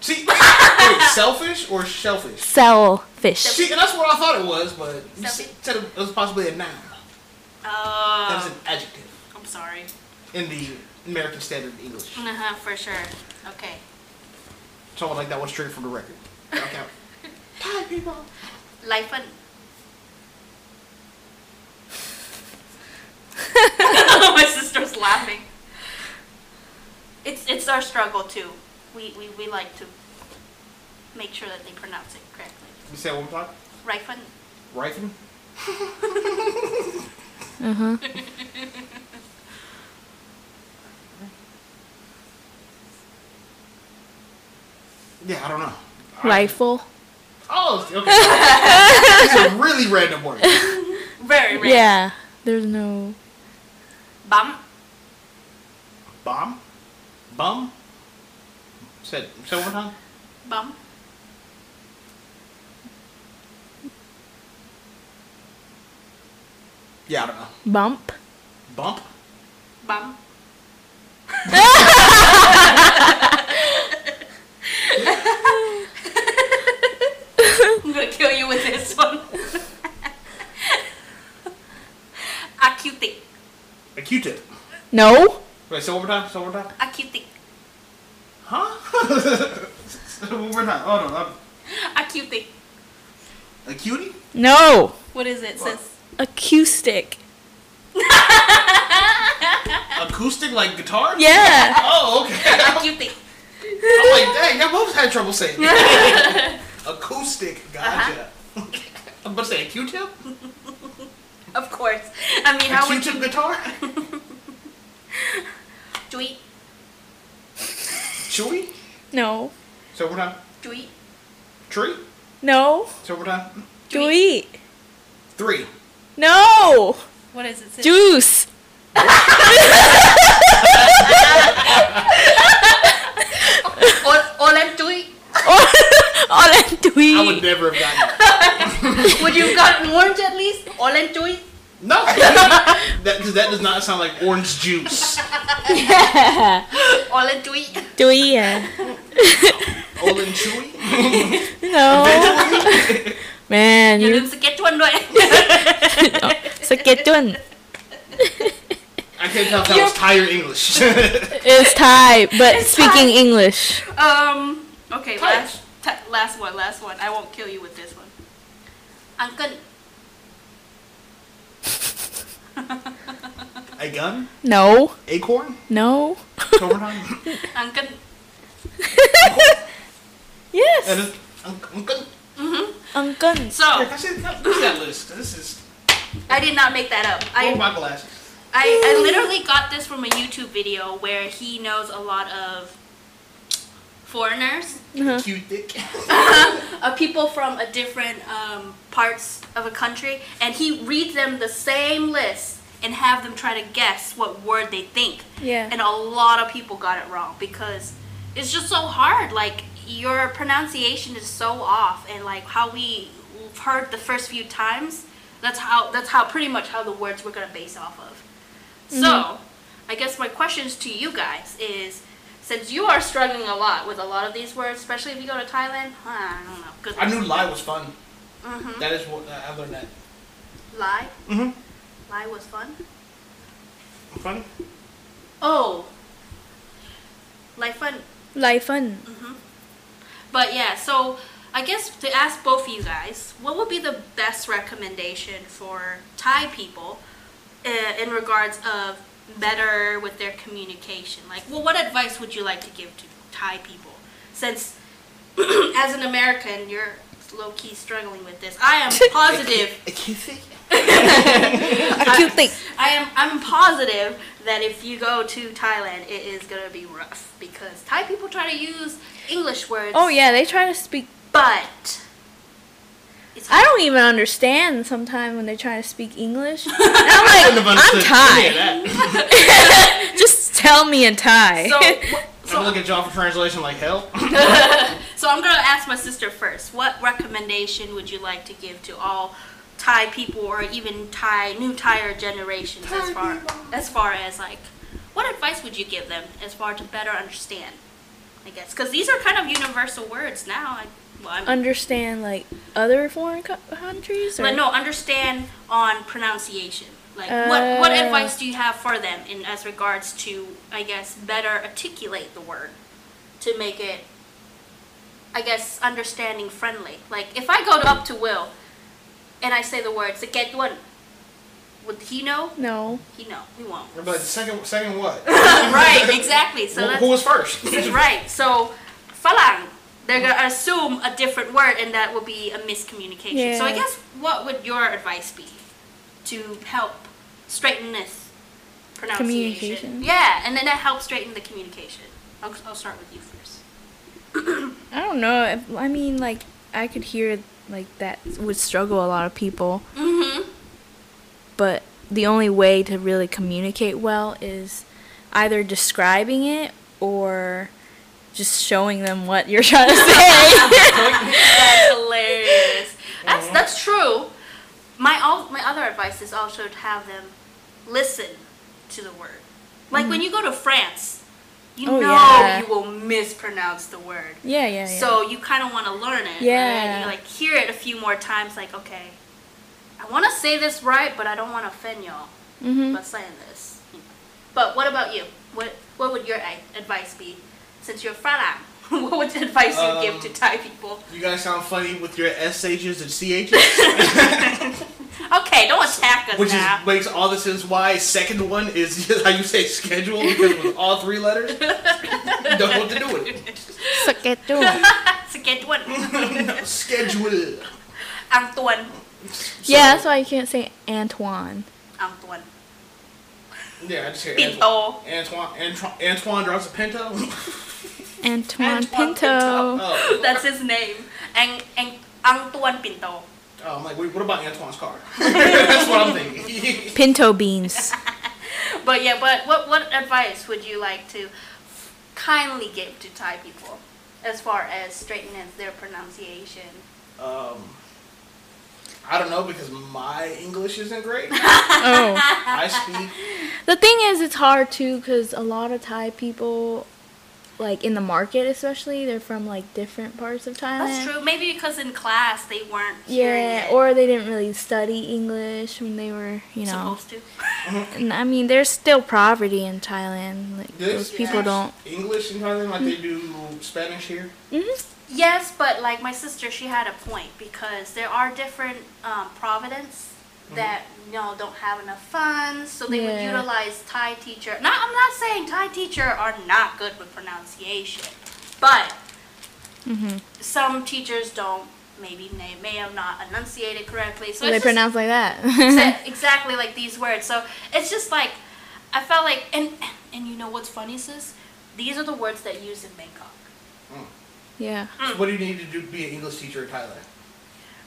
See, (laughs) wait, selfish or shellfish? Selfish. See, and that's what I thought it was, but you Selfie. said it was possibly a noun. That is Oh, an adjective I'm sorry. in the American Standard English. Uh huh, for sure. Okay. Someone like that was straight from the record. Okay. (laughs) Thai people. Life and. (laughs) My sister's laughing. It's it's our struggle too. We, we, we like to make sure that they pronounce it correctly. You say it one more time. Rifen. Rifen. (laughs) Uh huh. Yeah, I don't know. Rifle. Oh, okay. (laughs) It's a really random word. Very rare. Yeah. There's no. Bum. Bomb? Bum? Said say it one time. Bum. Yeah, I don't know. Bump. Bump? Bum. (laughs) I'm gonna kill you with this one. A Q-tip. No. Wait, say it one more time. Say one more time. Acutic. Huh? (laughs) Say it one more time. Hold on. Acutic. A cutie? No. What is it, sis? Acoustic. (laughs) Acoustic like guitar? Yeah. Oh, okay. (laughs) Acutic. I'm like, dang, y'all both had trouble saying it. Acoustic, gotcha. Uh-huh. I'm about to say a Q-tip? Of course. I mean, A how would you guitar? (laughs) tweet? Chewy? No. Say it one more time. Tweet? Tree? No. Say it one more time. Tweet. Three. No. What is it, sis? Juice. Ol- Olen tweet? All I tweet. (laughs) I would never have gotten it. (laughs) Would you have gotten orange at least? Olen tweet? No. (laughs) that, that does not sound like orange juice. (laughs) Yeah. Ola Dui. Dui, yeah. Ola Chewy? No. (laughs) Man, you. Saketuan. I can't tell if that You're... was Thai or English. it's Thai, but it's speaking Thai. English. Um. Okay. Last. T- last one. Last one. I won't kill you with this one. Uncle a gun? No. Acorn? No. Overtime? (laughs) Uncle. Yes. And it's, un- uncle? Mm-hmm. Uncle. So. Here, can I see, can I see that list? This is I did not make that up. I, I my glasses. I, I literally got this from a YouTube video where he knows a lot of foreigners, Cute dick. (laughs) uh, people from a different um, parts of a country, and he reads them the same list and have them try to guess what word they think. Yeah. And a lot of people got it wrong because it's just so hard. Like your pronunciation is so off, and like how we heard the first few times. That's how. That's how pretty much how the words we're gonna base off of. So, I guess my questions to you guys is, since you are struggling a lot with a lot of these words, especially if you go to Thailand, I don't know. Good I knew lie was fun. Mm-hmm. That is what I learned that. Lie. Mhm. Lie was fun. Fun? Oh. Lie fun. Life fun. Mhm. But yeah, so I guess to ask both of you guys, what would be the best recommendation for Thai people uh, in regards of better with their communication? Like, well, what advice would you like to give to Thai people? Since (clears throat) as an American, you're low key struggling with this. I am (laughs) positive. A kissy? A cute thing. I am I'm positive that if you go to Thailand, it is gonna be rough because Thai people try to use English words. Oh yeah, they try to speak. but it's I don't even understand sometimes when they try to speak English. (laughs) And I'm I like, I'm understood any of Thai. (laughs) Just tell me in Thai. So, (laughs) I'm looking at y'all for translation like hell. so I'm gonna ask my sister first. What recommendation would you like to give to all Thai people or even Thai new Thai generations as far as far as like what advice would you give them as far to better understand? I guess because these are kind of universal words now. I, well, understand like other foreign co- countries? Or? but no, understand on pronunciation. Like what what Uh. advice do you have for them in as regards to I guess better articulate the word to make it I guess understanding friendly. Like if I go up to Will and I say the word "get one," would he know? No. He know. He won't. but second, second what? (laughs) right, exactly. So who, that's who was first? (laughs) right. So falang, they're gonna assume a different word, and that will be a miscommunication. So I guess what would your advice be to help straighten this pronunciation? Communication. Yeah, and then that helps straighten the communication. I'll, I'll start with you first. (clears throat) I don't know. If, I mean, like, I could hear like that would struggle a lot of people, Mm-hmm. but the only way to really communicate well is either describing it or just showing them what you're trying to say. (laughs) That's hilarious. That's that's true. My all my other advice is also to have them listen to the word. Like when you go to France, you Oh, know yeah. you will mispronounce the word. yeah, yeah, yeah. So you kind of want to learn it. Yeah. And you, like hear it a few more times. Like okay, I want to say this right, but I don't want to offend y'all hmm by saying this. But what about you? What what would your advice be? Since you're a Falang, (laughs) what would the advice you give to Um, Thai people? You guys sound funny with your SHs and CHs. (laughs) Okay, don't attack us Which is now. makes all the sense why second one is (laughs) how you say schedule because with all three letters, you don't know what to do with it. Schedule. it too. Schedule. Schedule. Antoine. yeah, that's why you can't say Antoine. Antoine. Yeah, I just hear Pinto. Antoine. Antoine, Antoine drives a Pinto. Antoine, Antoine Pinto. oh. (laughs) That's his name. And and Antoine Pinto. oh, I'm like, what about Antoine's car? (laughs) That's what I'm thinking. (laughs) Pinto beans. But yeah, but what what advice would you like to kindly give to Thai people as far as straightening their pronunciation? um, I don't know because my English isn't great. oh. I speak. The thing is, it's hard too because a lot of Thai people, like in the market especially, they're from like different parts of Thailand. That's true. Maybe because in class they weren't Yeah, it or they didn't really study English when they were, you know. supposed to. (laughs) And I mean, there's still poverty in Thailand. Like Do they those speak people don't. English in Thailand like they do Spanish here. hmm Yes, but like my sister, she had a point because there are different um, providence Mm-hmm. that you know don't have enough funds, so they would utilize Thai teacher. Not, I'm not saying Thai teacher are not good with pronunciation, but hmm some teachers don't maybe they may have not enunciated correctly. So they just pronounce like that. (laughs) exactly like these words. So it's just like I felt like, and and you know what's funny, sis? These are the words that used in Bangkok. Hmm. yeah. Hmm. So what do you need to do to be an English teacher in Thailand?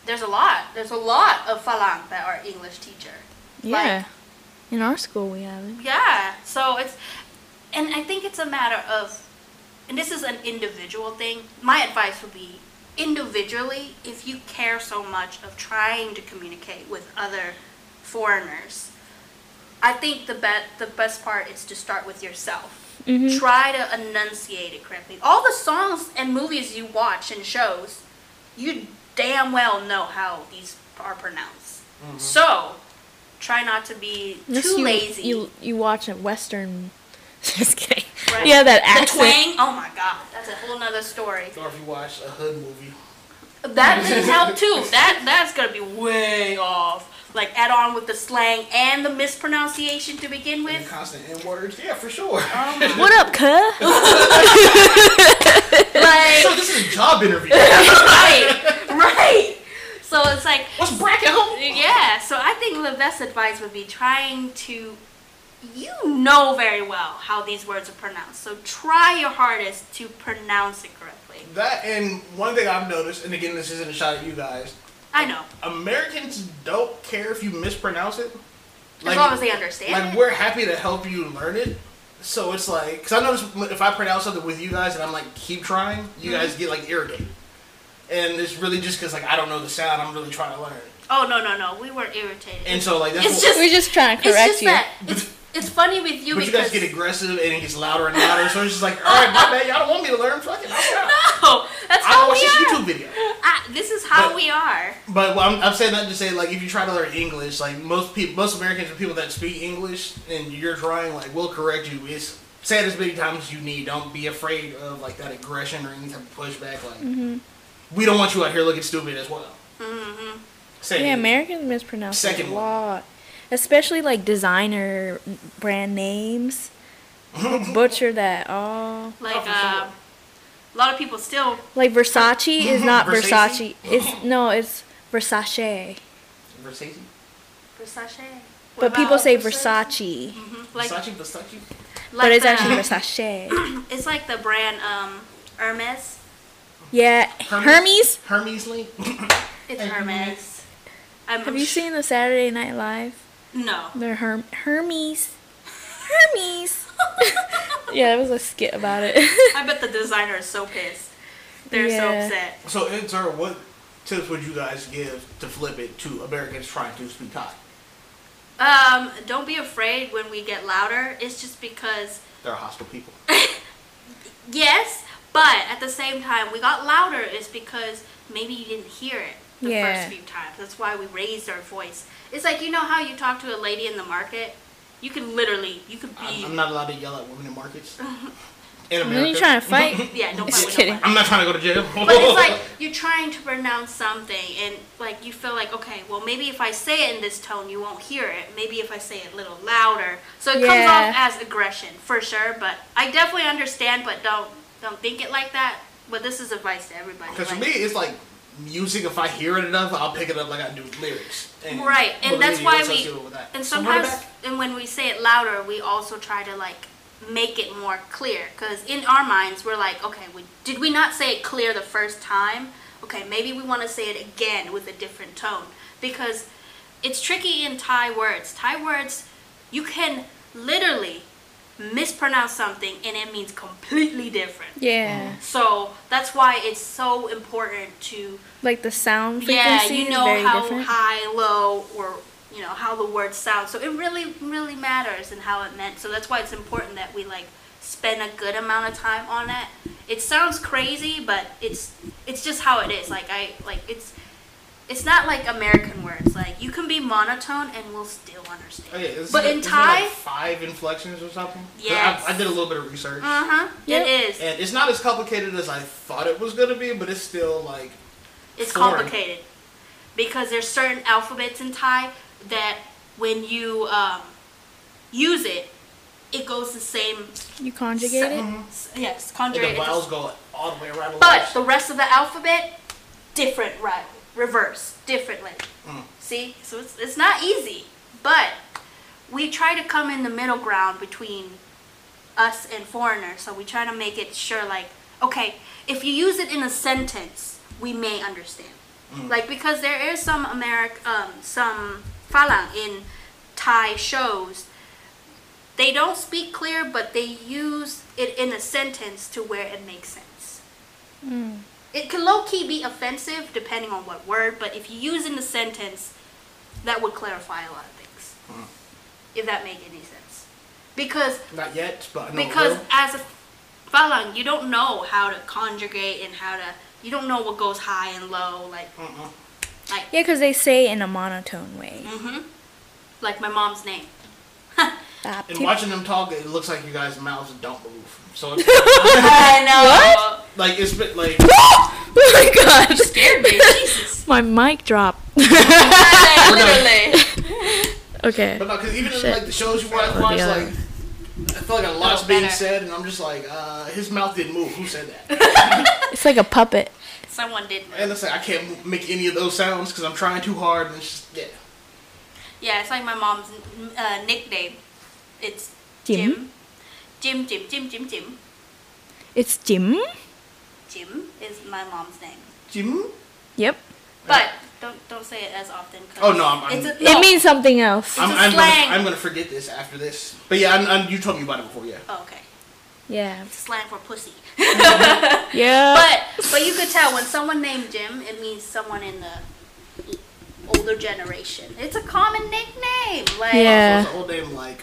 There's a lot. There's a lot of Falang that are English teacher. Yeah. In our school, we have it. Yeah. So it's, and I think it's a matter of, and this is an individual thing. My advice would be individually, if you care so much of trying to communicate with other foreigners, I think the bet the best part is to start with yourself. Mhm. Try to enunciate it correctly. All the songs and movies you watch and shows, you damn well know how these are pronounced. Mm-hmm. So, try not to be Unless too you, lazy. You you watch a western. (laughs) Just kidding. Right. Yeah, that accent. the accent. twang. Oh my god, that's a whole nother story. Or if you watch a hood movie. That (laughs) didn't help too. That that's gonna be way off. Like add on with the slang and the mispronunciation to begin with. the constant N words. Yeah, for sure. Oh (laughs) what up, cuh? Like so this is a job interview. right, right. So it's like What's bracket home? yeah. So I think the best advice would be trying to. You know very well how these words are pronounced, so try your hardest to pronounce it correctly. That and one thing I've noticed, and again, this isn't a shot at you guys. I know, Americans don't care if you mispronounce it. as long as they understand. Like it. we're happy to help you learn it. So it's like, because I notice if I pronounce something with you guys and I'm like, keep trying, you Mm-hmm. guys get like irritated. And it's really just because like I don't know the sound. I'm really trying to learn. Oh no no no, we weren't irritated. And so like that's It's what, just- We're just trying to it's correct just you. that it's it's funny with you but you guys get aggressive and it gets louder and louder. So it's just like, all right, my bad. Y'all don't want me to learn. Fuck it. I'll stop. no, that's I how watch we this are. YouTube video. Ah, this is how But- we are. But well, I'm, I'm saying that to say like if you try to learn English, like most people, most Americans are people that speak English, and you're trying like we'll correct you. It's say it as many times as you need. Don't be afraid of like that aggression or any type of pushback. Like Mm-hmm. We don't want you out here looking stupid as well. hmm Say Yeah. Americans mispronounce Second it a one. lot, especially like designer brand names. (laughs) Butcher that. Oh, Like Oh, uh, a lot of people still. like Versace is (laughs) not Versace? Versace. It's (laughs) no, it's Versace. Versace, Versace. But people say Versace, hmm Like, Versace, Versace. like but it's the- actually Versace. (clears throat) It's like the brand um Hermes. Yeah, Hermes. Hermes link. It's (coughs) Hermes. I'm Have you seen the Saturday Night Live? No. They're Herm Hermes. Hermes. (laughs) yeah, there was a skit about it. I bet the designer is so pissed. They're so upset. so, in turn, what tips would you guys give to flip it to Americans trying to speak Thai? Um, don't be afraid when we get louder. It's just because They're hostile people. (laughs) Yes, but at the same time, we got louder is because maybe you didn't hear it the Yeah. first few times. That's why we raised our voice. It's like you know how you talk to a lady in the market. You could literally, you could I'm, be. I'm not allowed to yell at women in markets. (laughs) In And then America. you trying to fight? (laughs) yeah, don't Just fight with kidding. nobody. I'm not trying to go to jail. (laughs) But it's like you're trying to pronounce something, and like you feel like, okay, well maybe if I say it in this tone, you won't hear it. Maybe if I say it a little louder, so it comes off as aggression for sure. But I definitely understand, but don't don't think it like that. But this is advice to everybody. Because for me, it's like music. If I hear it enough, I'll pick it up like I do lyrics. And Right, and that's why media we associated with that. and So run it sometimes back. and when we say it louder, we also try to like make it more clear because in our minds we're like, okay, we, did we not say it clear the first time? Okay, maybe we want to say it again with a different tone because it's tricky in Thai words. Thai words, you can literally mispronounce something and it means completely different. Yeah, So that's why it's so important to like the sound yeah, you know how different. high, low, or you know how the word sounds. So it really, really matters and how it meant. So that's why it's important that we like spend a good amount of time on it. It sounds crazy, but it's it's just how it is. Like I like it's it's not like American words. Like you can be monotone and we'll still understand. Oh, but it- in isn't like Thai, five inflections or something. Yeah, I, I did a little bit of research, uh huh, Yep. it is. and it's not as complicated as I thought it was gonna be, but it's still like It's foreign. complicated because there's certain alphabets in Thai that when you um, use it, it goes the same. You conjugate it. s- Yes, and conjugate. the vowels go all the way around. But the rest of the alphabet, different right reverse differently. Hmm. See, so it's it's not easy, but we try to come in the middle ground between us and foreigners. So we try to make it sure, like, okay, if you use it in a sentence, we may understand. Hmm. Like because there is some Americ um, some falang in Thai shows. They don't speak clear, but they use it in a sentence to where it makes sense. Hmm. It can low key be offensive depending on what word, but if you use in the sentence, that would clarify a lot of things. If that make any sense, because Not yet, but I because will. as a falang, you don't know how to conjugate and how to. You don't know what goes high and low, like Uh-uh. Yeah, because they say in a monotone way. hmm like my mom's name. (laughs) And watching them talk, it looks like you guys' mouths don't move. So it's (laughs) I know. What? like it's been like (laughs) oh my god! Scared me. Jesus. My mic dropped. (laughs) Literally. okay. But no, because even in Shit. like the shows you watch, Oh, watch the like. I feel like a lot's Oh, being better. said, and I'm just like, uh, his mouth didn't move. Who said that? It's like a puppet. Someone did. and it's like I can't make any of those sounds because I'm trying too hard, and it's just yeah. Yeah, it's like my mom's uh, nickname. It's Jim? Jim. Jim, Jim, Jim, Jim, Jim. It's Jim. Jim is my mom's name. Jim? Yep. But don't don't say it as often. 'cause Oh, no, I'm- I'm- it's a, It means something else. It's I'm, a I'm slang. gonna I'm gonna forget this after this. But yeah, I'm, I'm, you told me about it before. Yeah. Oh, okay. Yeah. It's slang for pussy. (laughs) Yeah. But but you could tell when someone named Jim, it means someone in the older generation. It's a common nickname. Like Yeah. So it's an old name like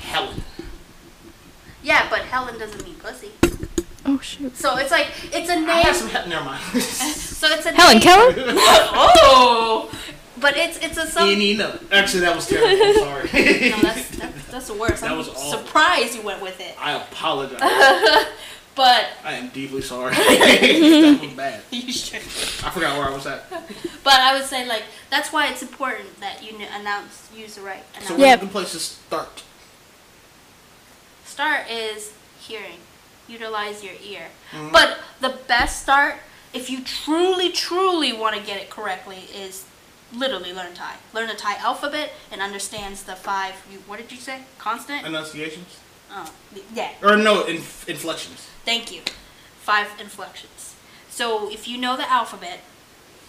Helen. Yeah, but Helen doesn't mean pussy. oh shoot. So it's like it's a name. have some. Never mind. So it's a Helen name. Keller. (laughs) Oh, but it's it's a some. Any no. Actually, that was terrible. I'm sorry. (laughs) No, that's, that's that's the worst. That I'm was awful. surprised you went with it. I apologize. (laughs) But I am deeply sorry. that was bad. you should. I forgot where I was at. But I would say like that's why it's important that you kn- announce use the right. So Announce. Yeah. where's the place to start? Start is hearing. Utilize your ear. Mm-hmm. But the best start, if you truly, truly want to get it correctly, is literally learn Thai. Learn the Thai alphabet and understands the five. You, what did you say? Constant Enunciations? Oh, yeah. Or no, inf- inflections. Thank you. Five inflections. So if you know the alphabet,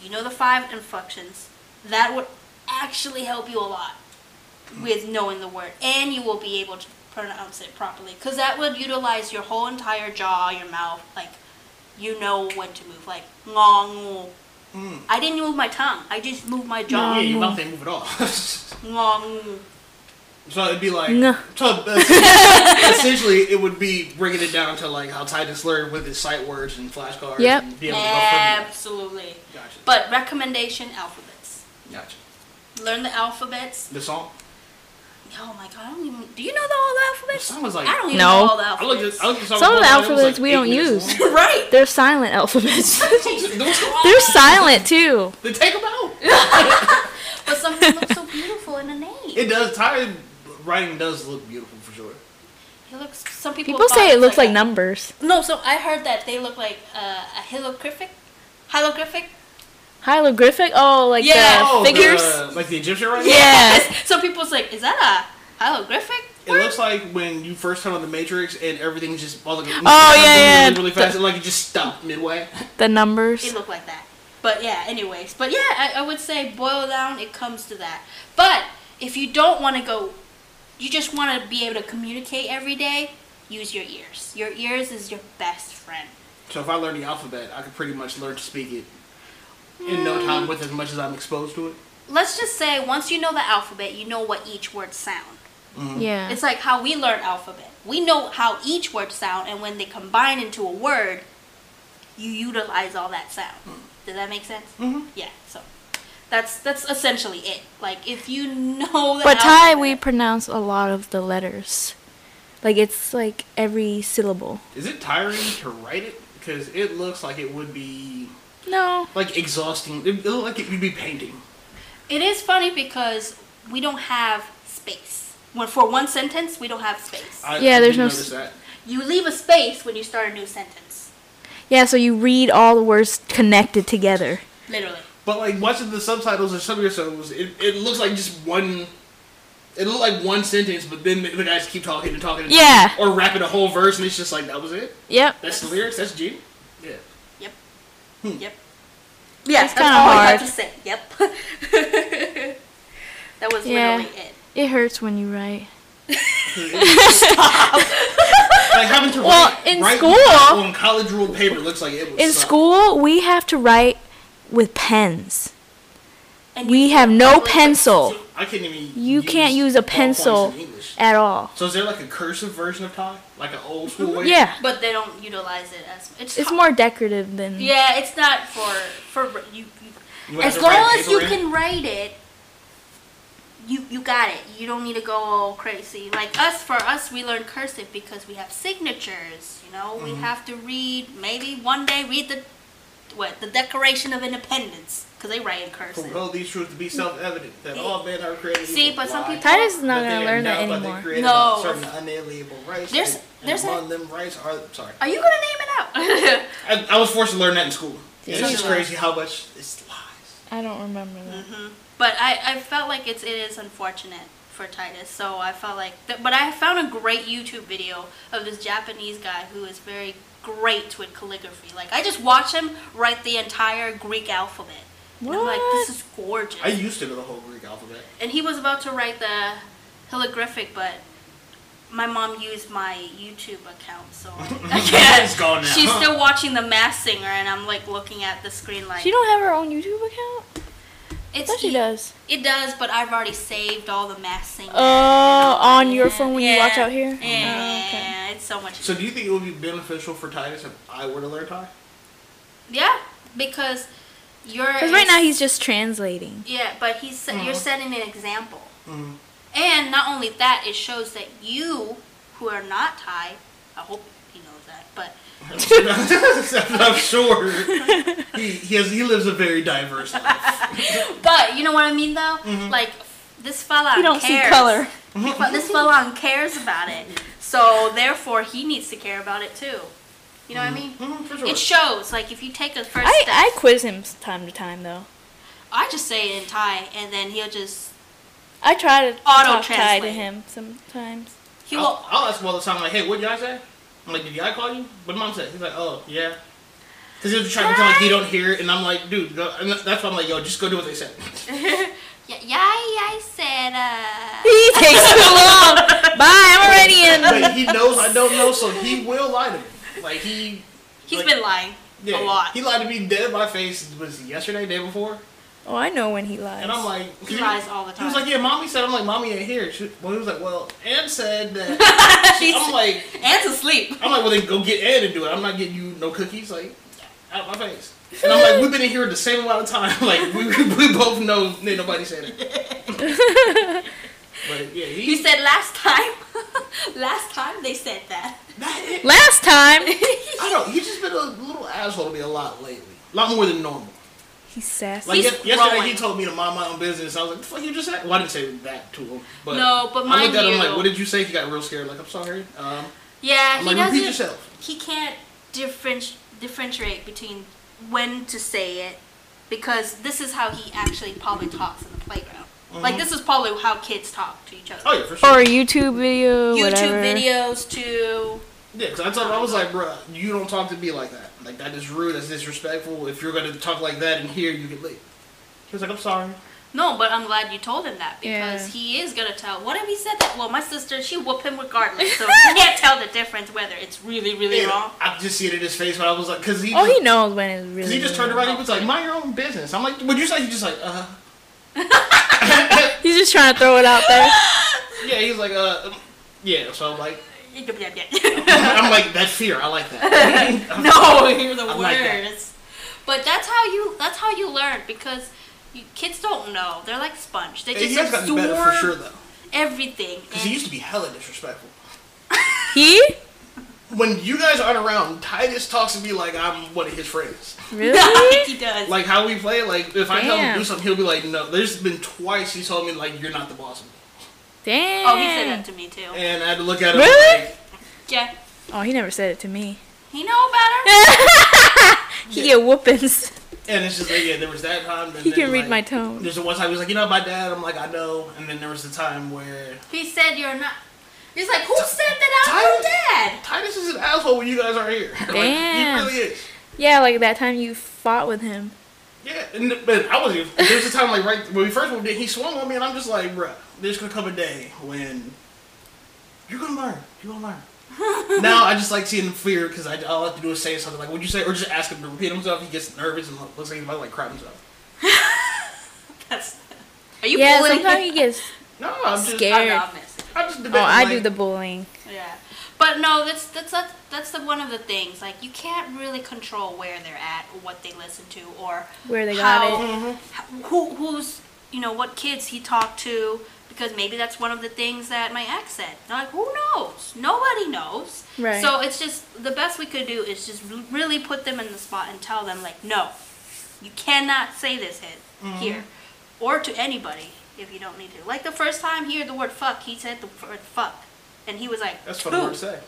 you know the five inflections, that would actually help you a lot with knowing the word. And you will be able to pronounce it properly. Because that would utilize your whole entire jaw, your mouth. Like, you know when to move. Like, ngong. Mm. I didn't move my tongue. I just moved my jaw. Yeah, your mouth ain't move at all. Ngong. so it'd be like. Nah. So (laughs) essentially, it would be bringing it down to like how Titus learned with his sight words and flashcards. Yep. And be able to go. Absolutely. Gotcha. But recommendation alphabets. Gotcha. Learn the alphabets. The song? Oh my god, I don't even. Do you know the, all the The alphabets? song was like. I don't even No. know all the I looked alphabets. at, I looked at the Some of the before, it was, alphabets like, we don't use. (laughs) right. They're silent alphabets. (laughs) Those- They're silent too. Then take (laughs) them out. But something looks so beautiful in a name. It does. Thai writing does look beautiful for sure. It looks. Some people. People say it it's looks like a- numbers. No, so I heard that they look like uh, a hieroglyphic. Hieroglyphic. Hieroglyphic? Oh, like Yeah. the Oh, figures? the- like the Egyptian writing. Yes. So people's like, is that a hieroglyphic? It looks like when you first turn on the Matrix and everything's just all the Oh, yeah, yeah. really, really fast and like it just stopped midway. The numbers. It looked like that. But yeah, anyways. But yeah, I, I would say boil down, it comes to that. But if you don't want to go, you just want to be able to communicate every day, use your ears. Your ears is your best friend. So if I learn the alphabet, I could pretty much learn to speak it in no time with as much as I'm exposed to it. Let's just say once you know the alphabet, you know what each word sound. Yeah. It's like how we learn alphabet. We know how each word sound, and when they combine into a word, you utilize all that sound. Does that make sense? Mhm. Yeah. So that's that's essentially it. Like if you know the But Thai, we pronounce a lot of the letters. Like it's like every syllable. Is it tiring to write it? Because it looks like it would be No. like exhausting. It, it look like it would be painting. It is funny because we don't have space. When for one sentence, we don't have space. I, Yeah, I there's did no notice s- that. You leave a space when you start a new sentence. Yeah, so you read all the words connected together. Literally. But like watching the subtitles of some episodes, it, it looks like just one. It looked like one sentence, but then the, the guys keep talking and talking. And Yeah. talking, or rapping a whole verse, and it's just like that was it. Yep. That's the lyrics. That's G. Yeah. Yep. Hmm. Yep. Yeah, It's that's kinda all I hard. have to say. Yep. (laughs) that was Yeah. literally it. It hurts when you write. (laughs) Like having to Well, write, in write school- on college ruled paper looks like it was. In school, we have to write with pens. And We have no pencil I can't even. You can't use a pencil. at all. So is there like a cursive version of Thai, like an old school way? Yeah. But they don't utilize it as it's. It's more decorative than. Yeah, it's not for for you. you You as long as you in? can write it, you you got it. You don't need to go all crazy. Like us, for us, we learn cursive because we have signatures. You know, we Mhm. have to read. Maybe one day read the what the Declaration of Independence because they write in For cursive. behold these truths to be self-evident that all men are created See, equal. but some people- Titus is not gonna learn that endowed by the anymore. Creator No. certain unalienable rights. There's- and, there's and a- among them rights are sorry. Are you gonna name it out? (laughs) I, I was forced to learn that in school. Did it's just crazy how much it's lies. I don't remember that. hmm But I, I felt like it's it is unfortunate for Titus. So I felt like, th- but I found a great YouTube video of this Japanese guy who is very great with calligraphy. Like I just watch him write the entire Greek alphabet. And I'm like, this is gorgeous. I used to know the whole Greek alphabet. and he was about to write the hieroglyphic, but my mom used my YouTube account, so I (laughs) (laughs) It's can't. gone now. She's still watching the Masked Singer, and I'm like looking at the screen like She don't have her own YouTube account? it's Yes, she does. It does, but I've already saved all the Masked Singer. Oh, on your phone when you watch out here? Yeah, Oh, okay. it's so much. So do you think it would be beneficial for Titus if I were to learn Thai? yeah, because you're. Because right now he's just translating. Yeah, but he's se- you're setting an example, Mm. and not only that, it shows that you, who are not Thai, I hope he knows that, but (laughs) I'm sure (laughs) he, he has he lives a very diverse life. (laughs) but you know what I mean though. Mhm. Like this fella You don't cares. see color. But this fella cares about it, so therefore he needs to care about it too. You know what I mean? Mhm, for sure. It shows. Like if you take a first I, step. I quiz him time to time, though. I just say it in Thai, and then he'll just I try to Auto talk Thai to him sometimes. he will. I'll, I'll ask him all the time, like, hey, what did y'all say? I'm like, did y'all call you? What did mom say? He's like, oh, yeah. Because he'll try to pretend like he don't hear it, and I'm like, dude, go. And that's why I'm like, yo, just go do what they said. (laughs) yeah, yeah, I said. Uh, (laughs) He takes too long. (laughs) Bye, I'm already in. but he knows I don't know, so he will lie to me. Like, he. he's like, been lying yeah, a lot. He lied to me dead in my face, was it yesterday, day before? Oh, I know when he lies. And I'm like, He lies all the time. He was like, yeah, mommy said, I'm like, mommy ain't here. She, well, he was like, well, Ann said that. (laughs) He's I'm like, Ant's asleep. I'm like, well, then go get Ed and do it. I'm not getting you no cookies, like, out of my face. And I'm like, we've been in here the same amount of time. (laughs) Like, we, (laughs) we both know ain't nobody said it. But yeah, he, He said last time. (laughs) last time they said that. that, Last time. I don't. He's just been a little asshole to me a lot lately. A lot more than normal. He's sassy. Like He's yes- yesterday, growing. he told me to mind my own business. I was like, "The fuck you just said?" Well, I didn't say that to him, but No, but I mind looked at him you- like, "What did you say?" He got real scared. Like, "I'm sorry." Um, Yeah, I'm he like, "Repeat doesn't. yourself." He can't differenti- differentiate between when to say it because this is how he actually probably talks in the playground. Like Mhm. this is probably how kids talk to each other. Oh yeah, for sure. or YouTube video, YouTube whatever. videos too. Yeah, because I told I was like, bro, you don't talk to me like that. Like, that is rude, that's disrespectful. If you're going to talk like that in here, you can leave. He was like, I'm sorry. No, but I'm glad you told him that because Yeah. he is gonna tell. What if he said that? Well, my sister, she whoop him regardless, so (laughs) he can't tell the difference whether it's really, really And wrong. I just see it in his face when I was like, because he, Oh, he knows when it's really. he just turned around he was like, mind your own business. I'm like, what'd you say? He just like, uh. (laughs) He's just trying to throw it out there. Yeah, he's like, uh, yeah. So I'm like, I'm like, that's fear, I like that. (laughs) no, hear the I words. like that. But that's how you. That's how you learn because you, kids don't know. They're like sponge. They He just has gotten absorb better for sure, though. everything. Because he used to be hella disrespectful. (laughs) He? When you guys aren't around, Titus talks to me like I'm one of his friends. Really? (laughs) he does. Like how we play, like if I tell him to do something, he'll be like, "No." There's been twice he told me like, "You're not the boss of me," Damn. oh, he said that to me too. and I had to look at him Really? like, Yeah, Oh, he never said it to me. he know better. (laughs) He Yeah. get whoopings. And it's just like, yeah, there was that time. And He then, can read like, my tone. There's the one time he was like, you know, my dad. I'm like, I know. And then there was the time where He said you're not. He's like, who said that I'm your dad? Titus is an asshole when you guys aren't here. (laughs) like, Damn. he really is. Yeah, like that time you fought with him. Yeah, and, but I wasn't. There was a time like right when we first moved in, he swung on me, and I'm just like, bruh, there's gonna come a day when you're gonna learn. You're gonna learn. (laughs) now I just like seeing him fear because I all I have to do is say something like, "What'd you say?" or just ask him to repeat himself. He gets nervous and looks like he's about to like crap himself. (laughs) That's. Are you yeah, sometimes he gets. No, I'm just. Scared. I'm not messing. Just Oh, I like, do the bullying. Yeah, but no, that's that's that's, that's the one of the things. Like you can't really control where they're at, or what they listen to, or Where they got how, it. how- who who's you know what kids he talked to. Because maybe that's one of the things that my ex said. They're like, who knows? Nobody knows. Right. So it's just the best we could do is just really put them in the spot and tell them like, no, you cannot say this hit, mm-hmm. here, or to anybody if you don't need to. Like the first time he heard the word fuck, he said the word fuck, and he was like, That's word to say.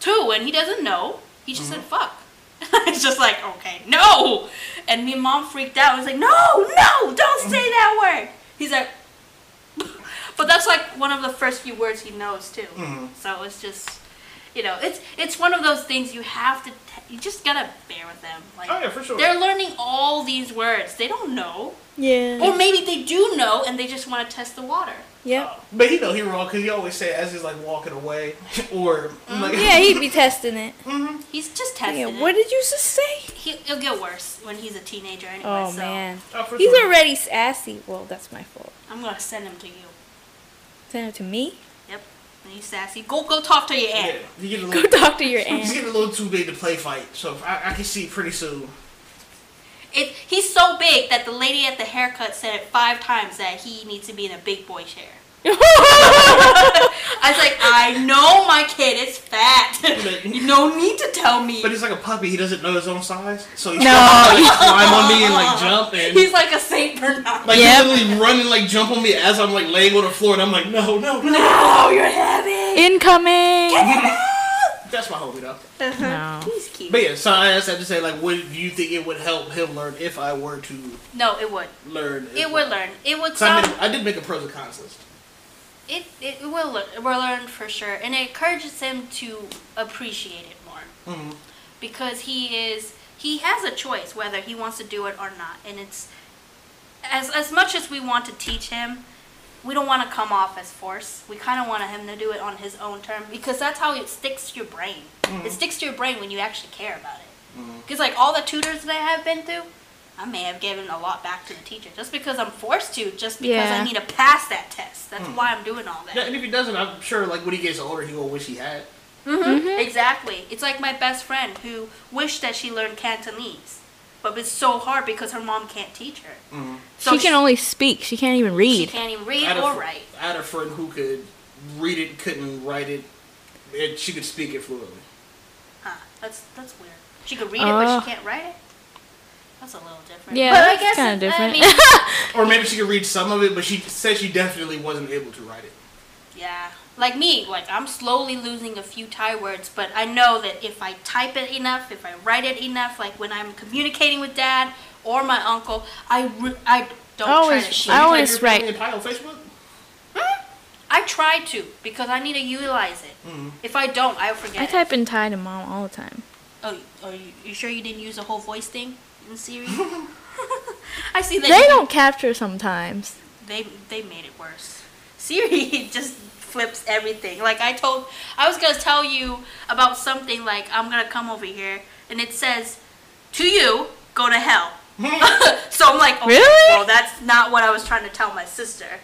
two, and he doesn't know. He just said fuck. (laughs) it's just like okay, no, and me and mom freaked out. I was like, no, no, don't say that word. He's like. (laughs) But that's like one of the first few words he knows too. Mhm. So it's just, you know, it's it's one of those things you have to. T- you just gotta bear with them. Like Oh yeah, for sure. they're learning all these words. They don't know, Yeah. or maybe they do know and they just want to test the water. Yep. But he know he wrong because he always say it as he's like walking away (laughs) or like Yeah, he'd be testing it. (laughs) Mm-hmm. He's just testing Yeah, it. what did you just say? He, it'll get worse when he's a teenager anyway. Oh so man, Oh, he's sure. already sassy. Well, that's my fault. I'm gonna send him to you. Send it to me. Yep. And he's sassy. Go go talk to your aunt. he get a Go talk to your (laughs) aunt. he's getting a little too big to play fight. So I, I can see pretty soon. It, he's so big that the lady at the haircut said it five times that he needs to be in a big boy chair. I was like, I know my kid is fat. you (laughs) no need to tell me. But he's like a puppy. He doesn't know his own size, so he's No. trying to like, climb on me and like (laughs) jump and He's like a Saint Bernard. like Yep. he's literally run and like jump on me as I'm like laying on the floor, and I'm like, no, no, no. no, you're heavy. Incoming. That's my homie though. Uh-huh. No. He's cute. But yeah, so I just had to say like, what do you think it would help him learn if I were to No, it would. learn? It well? would learn. It would So I, made, I did make a pros and cons list. It, it will learn, will learn for sure, and it encourages him to appreciate it more hmm because he is he has a choice whether he wants to do it or not, and it's as as much as we want to teach him, we don't want to come off as force. We kind of want him to do it on his own term because that's how it sticks to your brain. It sticks to your brain when you actually care about it. Because like all the tutors that I have been through, I may have given a lot back to the teacher just because I'm forced to, just because Yeah. I need to pass that test. That's why I'm doing all that. Yeah, and if he doesn't, I'm sure like when he gets older, he will wish he had. Mm-hmm. Exactly. It's like my best friend who wished that she learned Cantonese, but it's so hard because her mom can't teach her. Mm-hmm. So she can only speak. She can't even read. she can't even read or fr- write. I had a friend who could read it, couldn't write it, and she could speak it fluently. Huh? That's that's weird. She could read it, but Uh. she can't write it. That's a little different. Yeah, but that's I guess kinda different. I mean, (laughs) Or maybe she could read some of it, but she said she definitely wasn't able to write it. yeah. Like me, like I'm slowly losing a few Thai words, but I know that if I type it enough, if I write it enough, like when I'm communicating with dad or my uncle, I re- I don't Always- try to shit. I always type your write- thing in Pi on Facebook? I try to because I need to utilize it. Mhm. If I don't, I'll forget. I it. type in Thai to mom all the time. Oh, are you, you sure you didn't use the whole voice thing in Siri? (laughs) (laughs) I see that They you- don't capture sometimes. They they made it worse. (laughs) Siri just flips everything. Like I told, I was gonna tell you about something. Like I'm gonna come over here, and it says, "To you, go to hell." so I'm like, okay, Really? well, that's not what I was trying to tell my sister.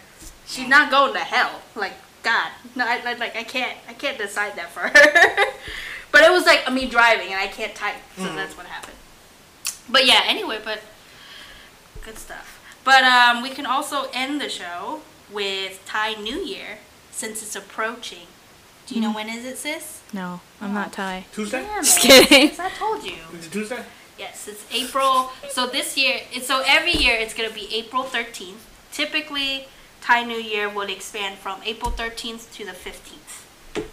She's not going to hell. Like God, no, I, I like I can't I can't decide that for her. but it was like me driving, and I can't type, so mm-hmm. that's what happened. But yeah, anyway, but good stuff. But um, we can also end the show with Thai New Year since it's approaching. Do you know when is it, sis? No, I'm not Thai. Tuesday? Damn Just kidding. Yes, I told you. Is it Tuesday? Yes, it's April. So this year, so every year it's gonna be April 13th. Typically, Thai New Year would expand from April 13th to the 15th.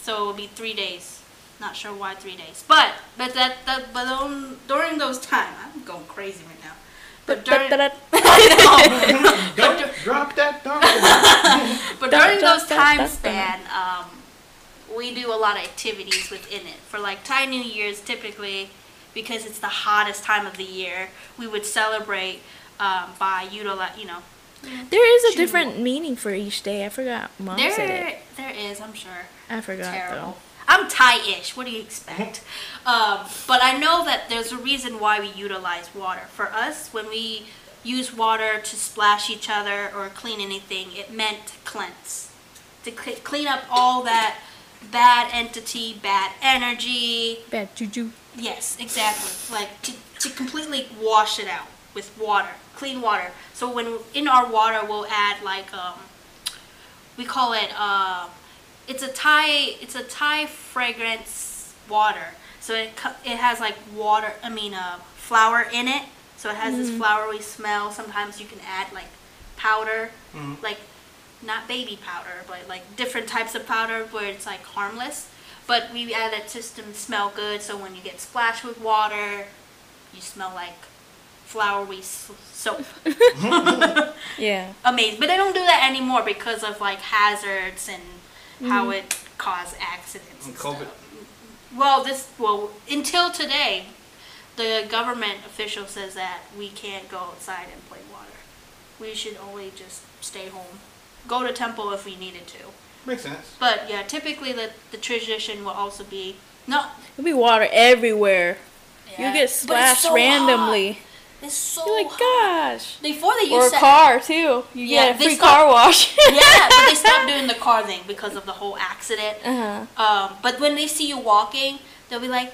So it will be three days Not sure why three days, but but that that but on, during those time, I'm going crazy right now. But during, (laughs) I know. Don't drop that dog. (laughs) But during those time span, um, we do a lot of activities within it. For like Thai New Year's, typically, because it's the hottest time of the year, we would celebrate um, by utilize, you know, There is a Choose different meaning for each day. I forgot. Mom said it. there there is, I'm sure. I forgot Terrible. I'm Thai-ish. What do you expect? (laughs) um, but I know that there's a reason why we utilize water. For us, when we use water to splash each other or clean anything, it meant to cleanse, to cl- clean up all that bad entity, bad energy. Bad juju. Yes, exactly. Like to, to completely wash it out with water, clean water. So when in our water, we'll add like um, we call it uh, it's a Thai it's a Thai fragrance water. So it it has like water. I mean, uh, flower in it. So it has this flowery smell. Sometimes you can add like powder, Mhm. like not baby powder, but like different types of powder where it's like harmless. But we add it to s- to smell good. So when you get splashed with water, you smell like flowery soap. (laughs) Yeah. Amazing. But they don't do that anymore because of like hazards and how mm-hmm. it caused accidents. And And COVID. stuff. Well, this well until today, the government official says that we can't go outside and play water. We should only just stay home. Go to temple if we needed to. Makes sense. But yeah, typically the the tradition will also be no. There'll be water everywhere. Yeah, You but get it's splashed so randomly. hot. It's so You're like, hot. gosh. Before they used Or a used car too. You Yeah, get a they free stopped- car wash. (laughs) yeah, but they stopped (laughs) doing the car thing because of the whole accident. Uh huh. Um, but when they see you walking, they'll be like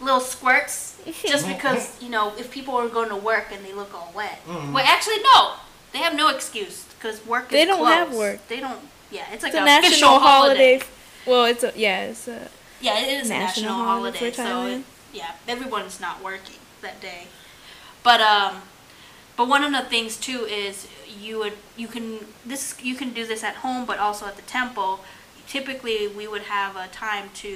little squirts, just (laughs) because you know if people are going to work and they look all wet. Mhm. Well, actually, no, they have no excuse because work. They is don't have work. They don't. Yeah, it's like It's a a national official holiday. Well, it's a yeah. It's a Yeah, it is a National national holiday holiday, for so Thailand. it, yeah, everyone's not working that day. But um, but one of the things too is you would you can this you can do this at home, but also at the temple. Typically, we would have a time to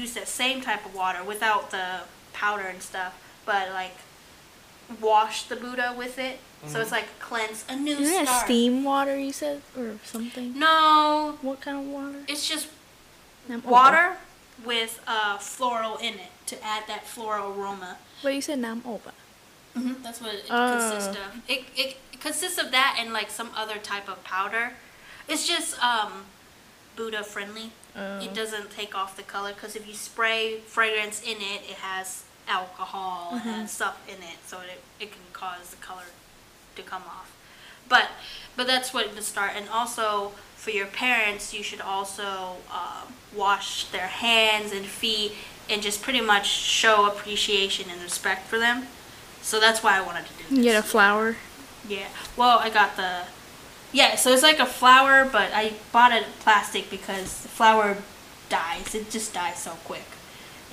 use that same type of water without the powder and stuff, but like wash the Buddha with it. So it's like cleanse a new isn't it start. steam water you said or something? No, What kind of water? it's just Nam opa. water with uh, floral in it to add that floral aroma. But you said nam opa. Mm-hmm. That's what it Oh. consists of. It, it, it consists of that and like some other type of powder. It's just um, Buddha friendly. Oh. It doesn't take off the color because if you spray fragrance in it, it has alcohol Mm-hmm. and stuff in it, so it, it can cause the color to come off. But but that's what to start. And also for your parents, you should also um, wash their hands and feet and just pretty much show appreciation and respect for them. So that's why I wanted to do this. You get a flower. Yeah. Well, I got the. Yeah, so it's like a flower, but I bought it plastic because the flower dies. It just dies so quick,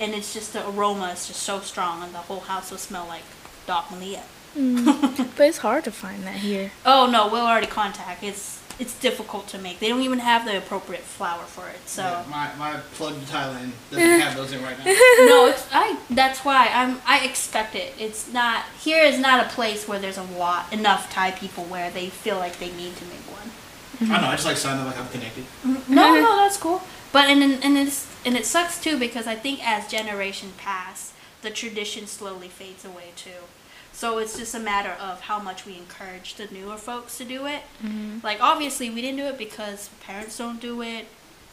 and it's just the aroma is just so strong, and the whole house will smell like Doc Malia. Mm. (laughs) But it's hard to find that here. Oh no, we'll already contact. It's it's difficult to make. They don't even have the appropriate flour for it. So Yeah, my my plug to Thailand doesn't eh. have those in right now. (laughs) no, it's I. That's why I'm. I expect it. It's not here. Is not a place where there's a lot enough Thai people where they feel like they need to make one. Mm-hmm. I know. I just like sounding like I'm connected. Mm-hmm. No, no, (laughs) that's cool. But and and and it's and it sucks too because I think as generation pass, the tradition slowly fades away too. So it's just a matter of how much we encourage the newer folks to do it. Mm-hmm. Like obviously we didn't do it because parents don't do it.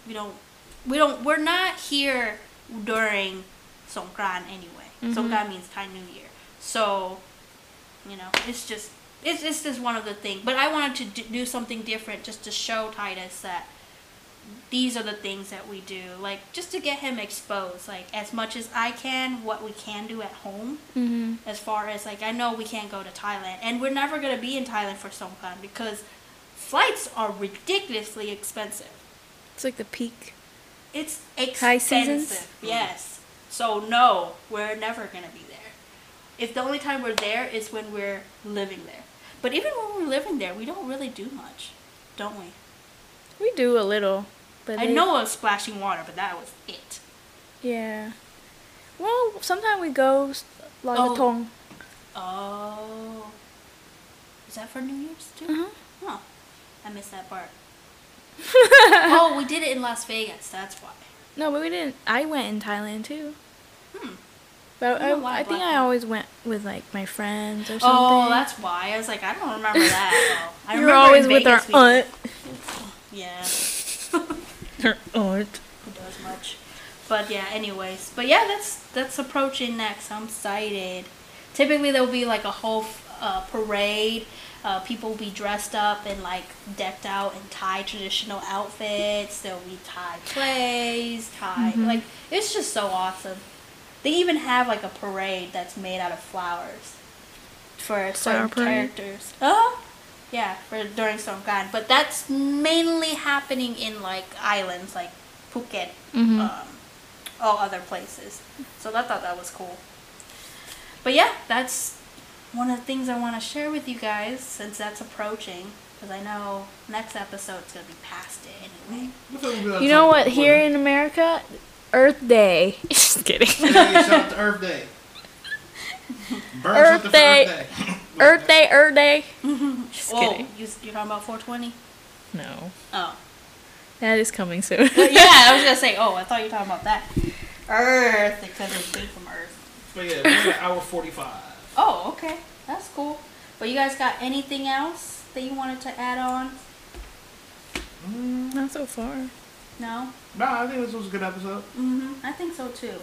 We don't. We don't. We're not here during Songkran anyway. Mm-hmm. Songkran means Thai New Year. So, you know, it's just it's it's just one of the things. But I wanted to do something different just to show Titus that these are the things that we do like just to get him exposed like as much as i can what we can do at home. Mm-hmm. as far as like i know we can't go to thailand and we're never going to be in thailand for songkran because flights are ridiculously expensive. It's like the peak. it's High seasons? expensive yes. So no we're never going to be there. If the only time we're there is when we're living there. But even when we're living there we don't really do much don't we? We do a little, but I they- know of splashing water, but that was it. Yeah. Well, sometimes we go like Oh. a. Oh. Is that for New Year's too? Uh-huh. Huh. I missed that part. (laughs) oh, we did it in Las Vegas. That's why. No, but we didn't. I went in Thailand too. Hmm. But I I, don't know why I think I always went with like my friends or something. Oh, that's why. I was like, I don't remember that. I You're always with our aunt. (laughs) Yeah. (laughs) Her aunt. Who does much? But yeah, anyways. But yeah, that's that's approaching next. I'm excited. Typically, there'll be like a whole uh, parade. Uh, people will be dressed up and like decked out in Thai traditional outfits. There'll be Thai plays, Thai like it's just so awesome. They even have like a parade that's made out of flowers for certain parade? characters. Uh yeah, for during Songkran. But that's mainly happening in like islands like Phuket, Mhm. um, all other places. So I thought that was cool. But yeah, that's one of the things I want to share with you guys since that's approaching. Because I know next episode's gonna be past it anyway. You know what? Here in America, Earth Day. (laughs) Just kidding. Shout out to Earth Day. (laughs) Burn Earth Day. (laughs) Earth Day. Earth Day, Just Oh, kidding. you, you're talking about 420? No, Oh. that is coming soon. yeah, I was gonna (laughs) say. Oh, I thought you were talking about that. Earth, because it's big from Earth. But yeah, we're at hour 45. Oh, okay, that's cool. But you guys got anything else that you wanted to add on? Not so far. No. No, I think this was a good episode. Mhm. I think so too.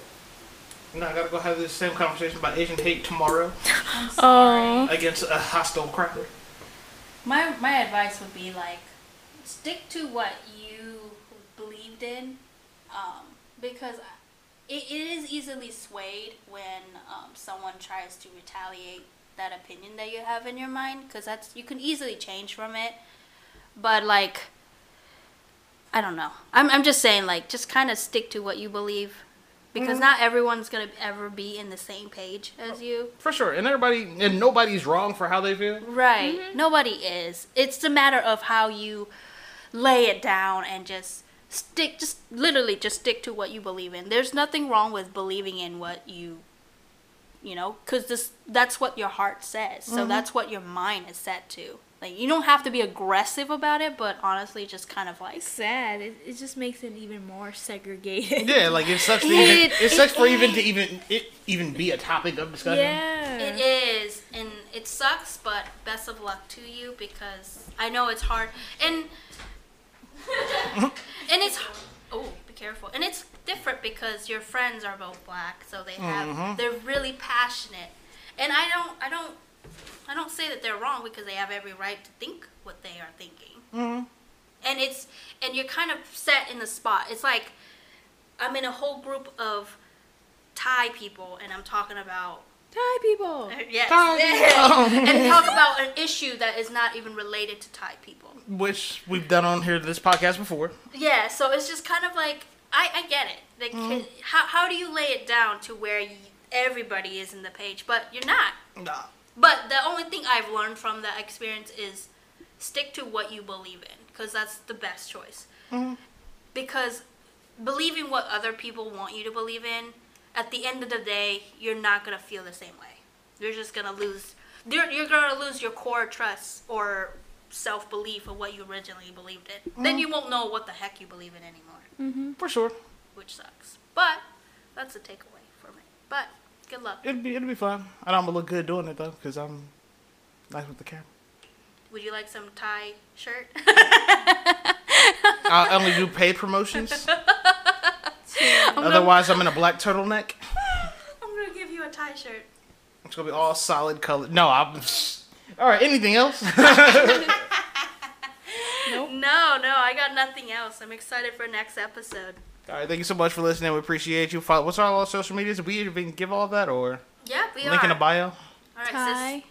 No, I gotta go have this same conversation about Asian hate tomorrow (laughs) I'm sorry. against a hostile crowd. My my advice would be like, stick to what you believed in, um, because it, it is easily swayed when um, someone tries to retaliate that opinion that you have in your mind, because that's you can easily change from it. But like, I don't know. I'm I'm just saying like, just kind of stick to what you believe. Because mm. not everyone's gonna ever be in the same page as oh, you. For sure, and everybody and nobody's wrong for how they feel. Right. Mm-hmm. Nobody is. It's a matter of how you lay it down and just stick just literally just stick to what you believe in. There's nothing wrong with believing in what you you know, cuz this that's what your heart says. So mm-hmm. that's what your mind is set to. Like you don't have to be aggressive about it, but honestly just kind of like It's sad. It, it just makes it even more segregated. Yeah, like it sucks. To (laughs) even, It- it sucks it for even to even it even be a topic of discussion. Yeah. It is, and it sucks, but best of luck to you because I know it's hard, and (laughs) and it's oh, be careful, and it's different because your friends are both black, so they have mm-hmm. they're really passionate, and I don't I don't I don't say that they're wrong because they have every right to think what they are thinking, Mhm. and it's and you're kind of set in the spot. It's like I'm in a whole group of Thai people, and I'm talking about Thai people. (laughs) Yes. Thai (laughs) and talk about an issue that is not even related to Thai people. Which we've done on here this podcast before. Yeah, so it's just kind of like I, I get it. Like, Mm-hmm. how, how do you lay it down to where you, everybody is in the page, but you're not. Nah. But the only thing I've learned from that experience is stick to what you believe in, because that's the best choice. Mhm. Because believing what other people want you to believe in, at the end of the day, you're not gonna feel the same way. You're just gonna lose. You're, you're gonna lose your core trust or self belief of what you originally believed in. Then you won't know what the heck you believe in anymore, For sure. which sucks. But that's a takeaway for me. But good luck. It'd be it'd be fun. I know I'm gonna look good doing it though, cause I'm nice with the camera. Would you like some Thai shirt? (laughs) (laughs) Uh, I only do paid promotions. (laughs) Otherwise, I'm in a black turtleneck. I'm gonna give you a Thai shirt. It's gonna be all solid color. No, I'm. All right. Anything else? nope. No, no, I got nothing else. I'm excited for next episode. All right. Thank you so much for listening. We appreciate you. Follow. What's our social medias? We even give all that or Yeah, we link are. in the bio? All right, Thai sis.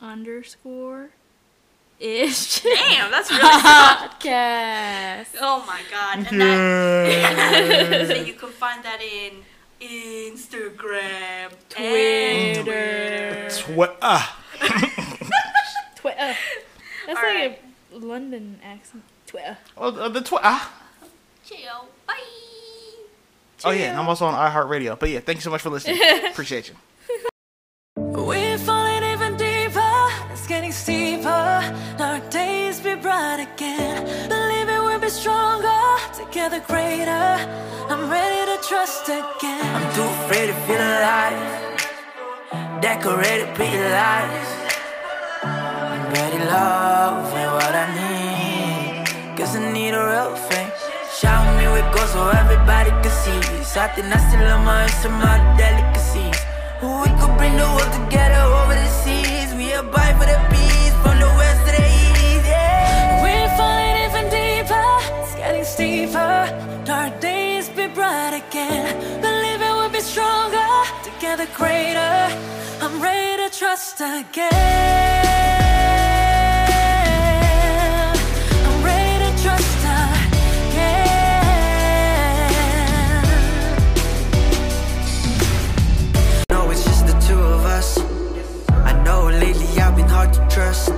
underscore ish Damn, that's (laughs) really tough. podcast. Oh my god. And that, (laughs) so you can find that in Instagram, and Twitter. Twi- ah. Twitter. (laughs) That's All like a London accent. Twitter. Oh, uh, the twi- Chill. Bye. Oh yeah, and I'm also on iHeartRadio. But yeah, thank you so much for listening. (laughs) Appreciate you. We're falling even deeper, it's getting steeper. Our days be bright again. Believing we'll be stronger, together greater. I'm ready to trust again. I'm too afraid to feel alive. Decorated pretty lights. I'm ready, love, and what I need. Guess I need a real thing. Me so everybody can see. Something I still on my some the delicacies. We could bring the world together over the seas. We abide for the peace from the west to the east. Yeah. We're falling even deeper, it's getting steeper. Dark days be bright again. Believing we'll be stronger, together greater. I'm ready to trust again. Hard to trust.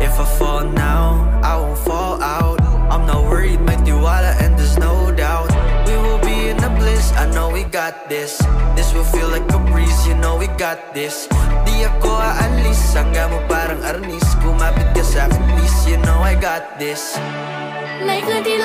If I fall now, I won't fall out. I'm not worried, my tiwala, and there's no doubt. We will be in the bliss, I know we got this. This will feel like a breeze, you know we got this. Di ako aalis, hanggang mo parang arnis. Kumapit ka sa akin, please, you know I got this. Lately, the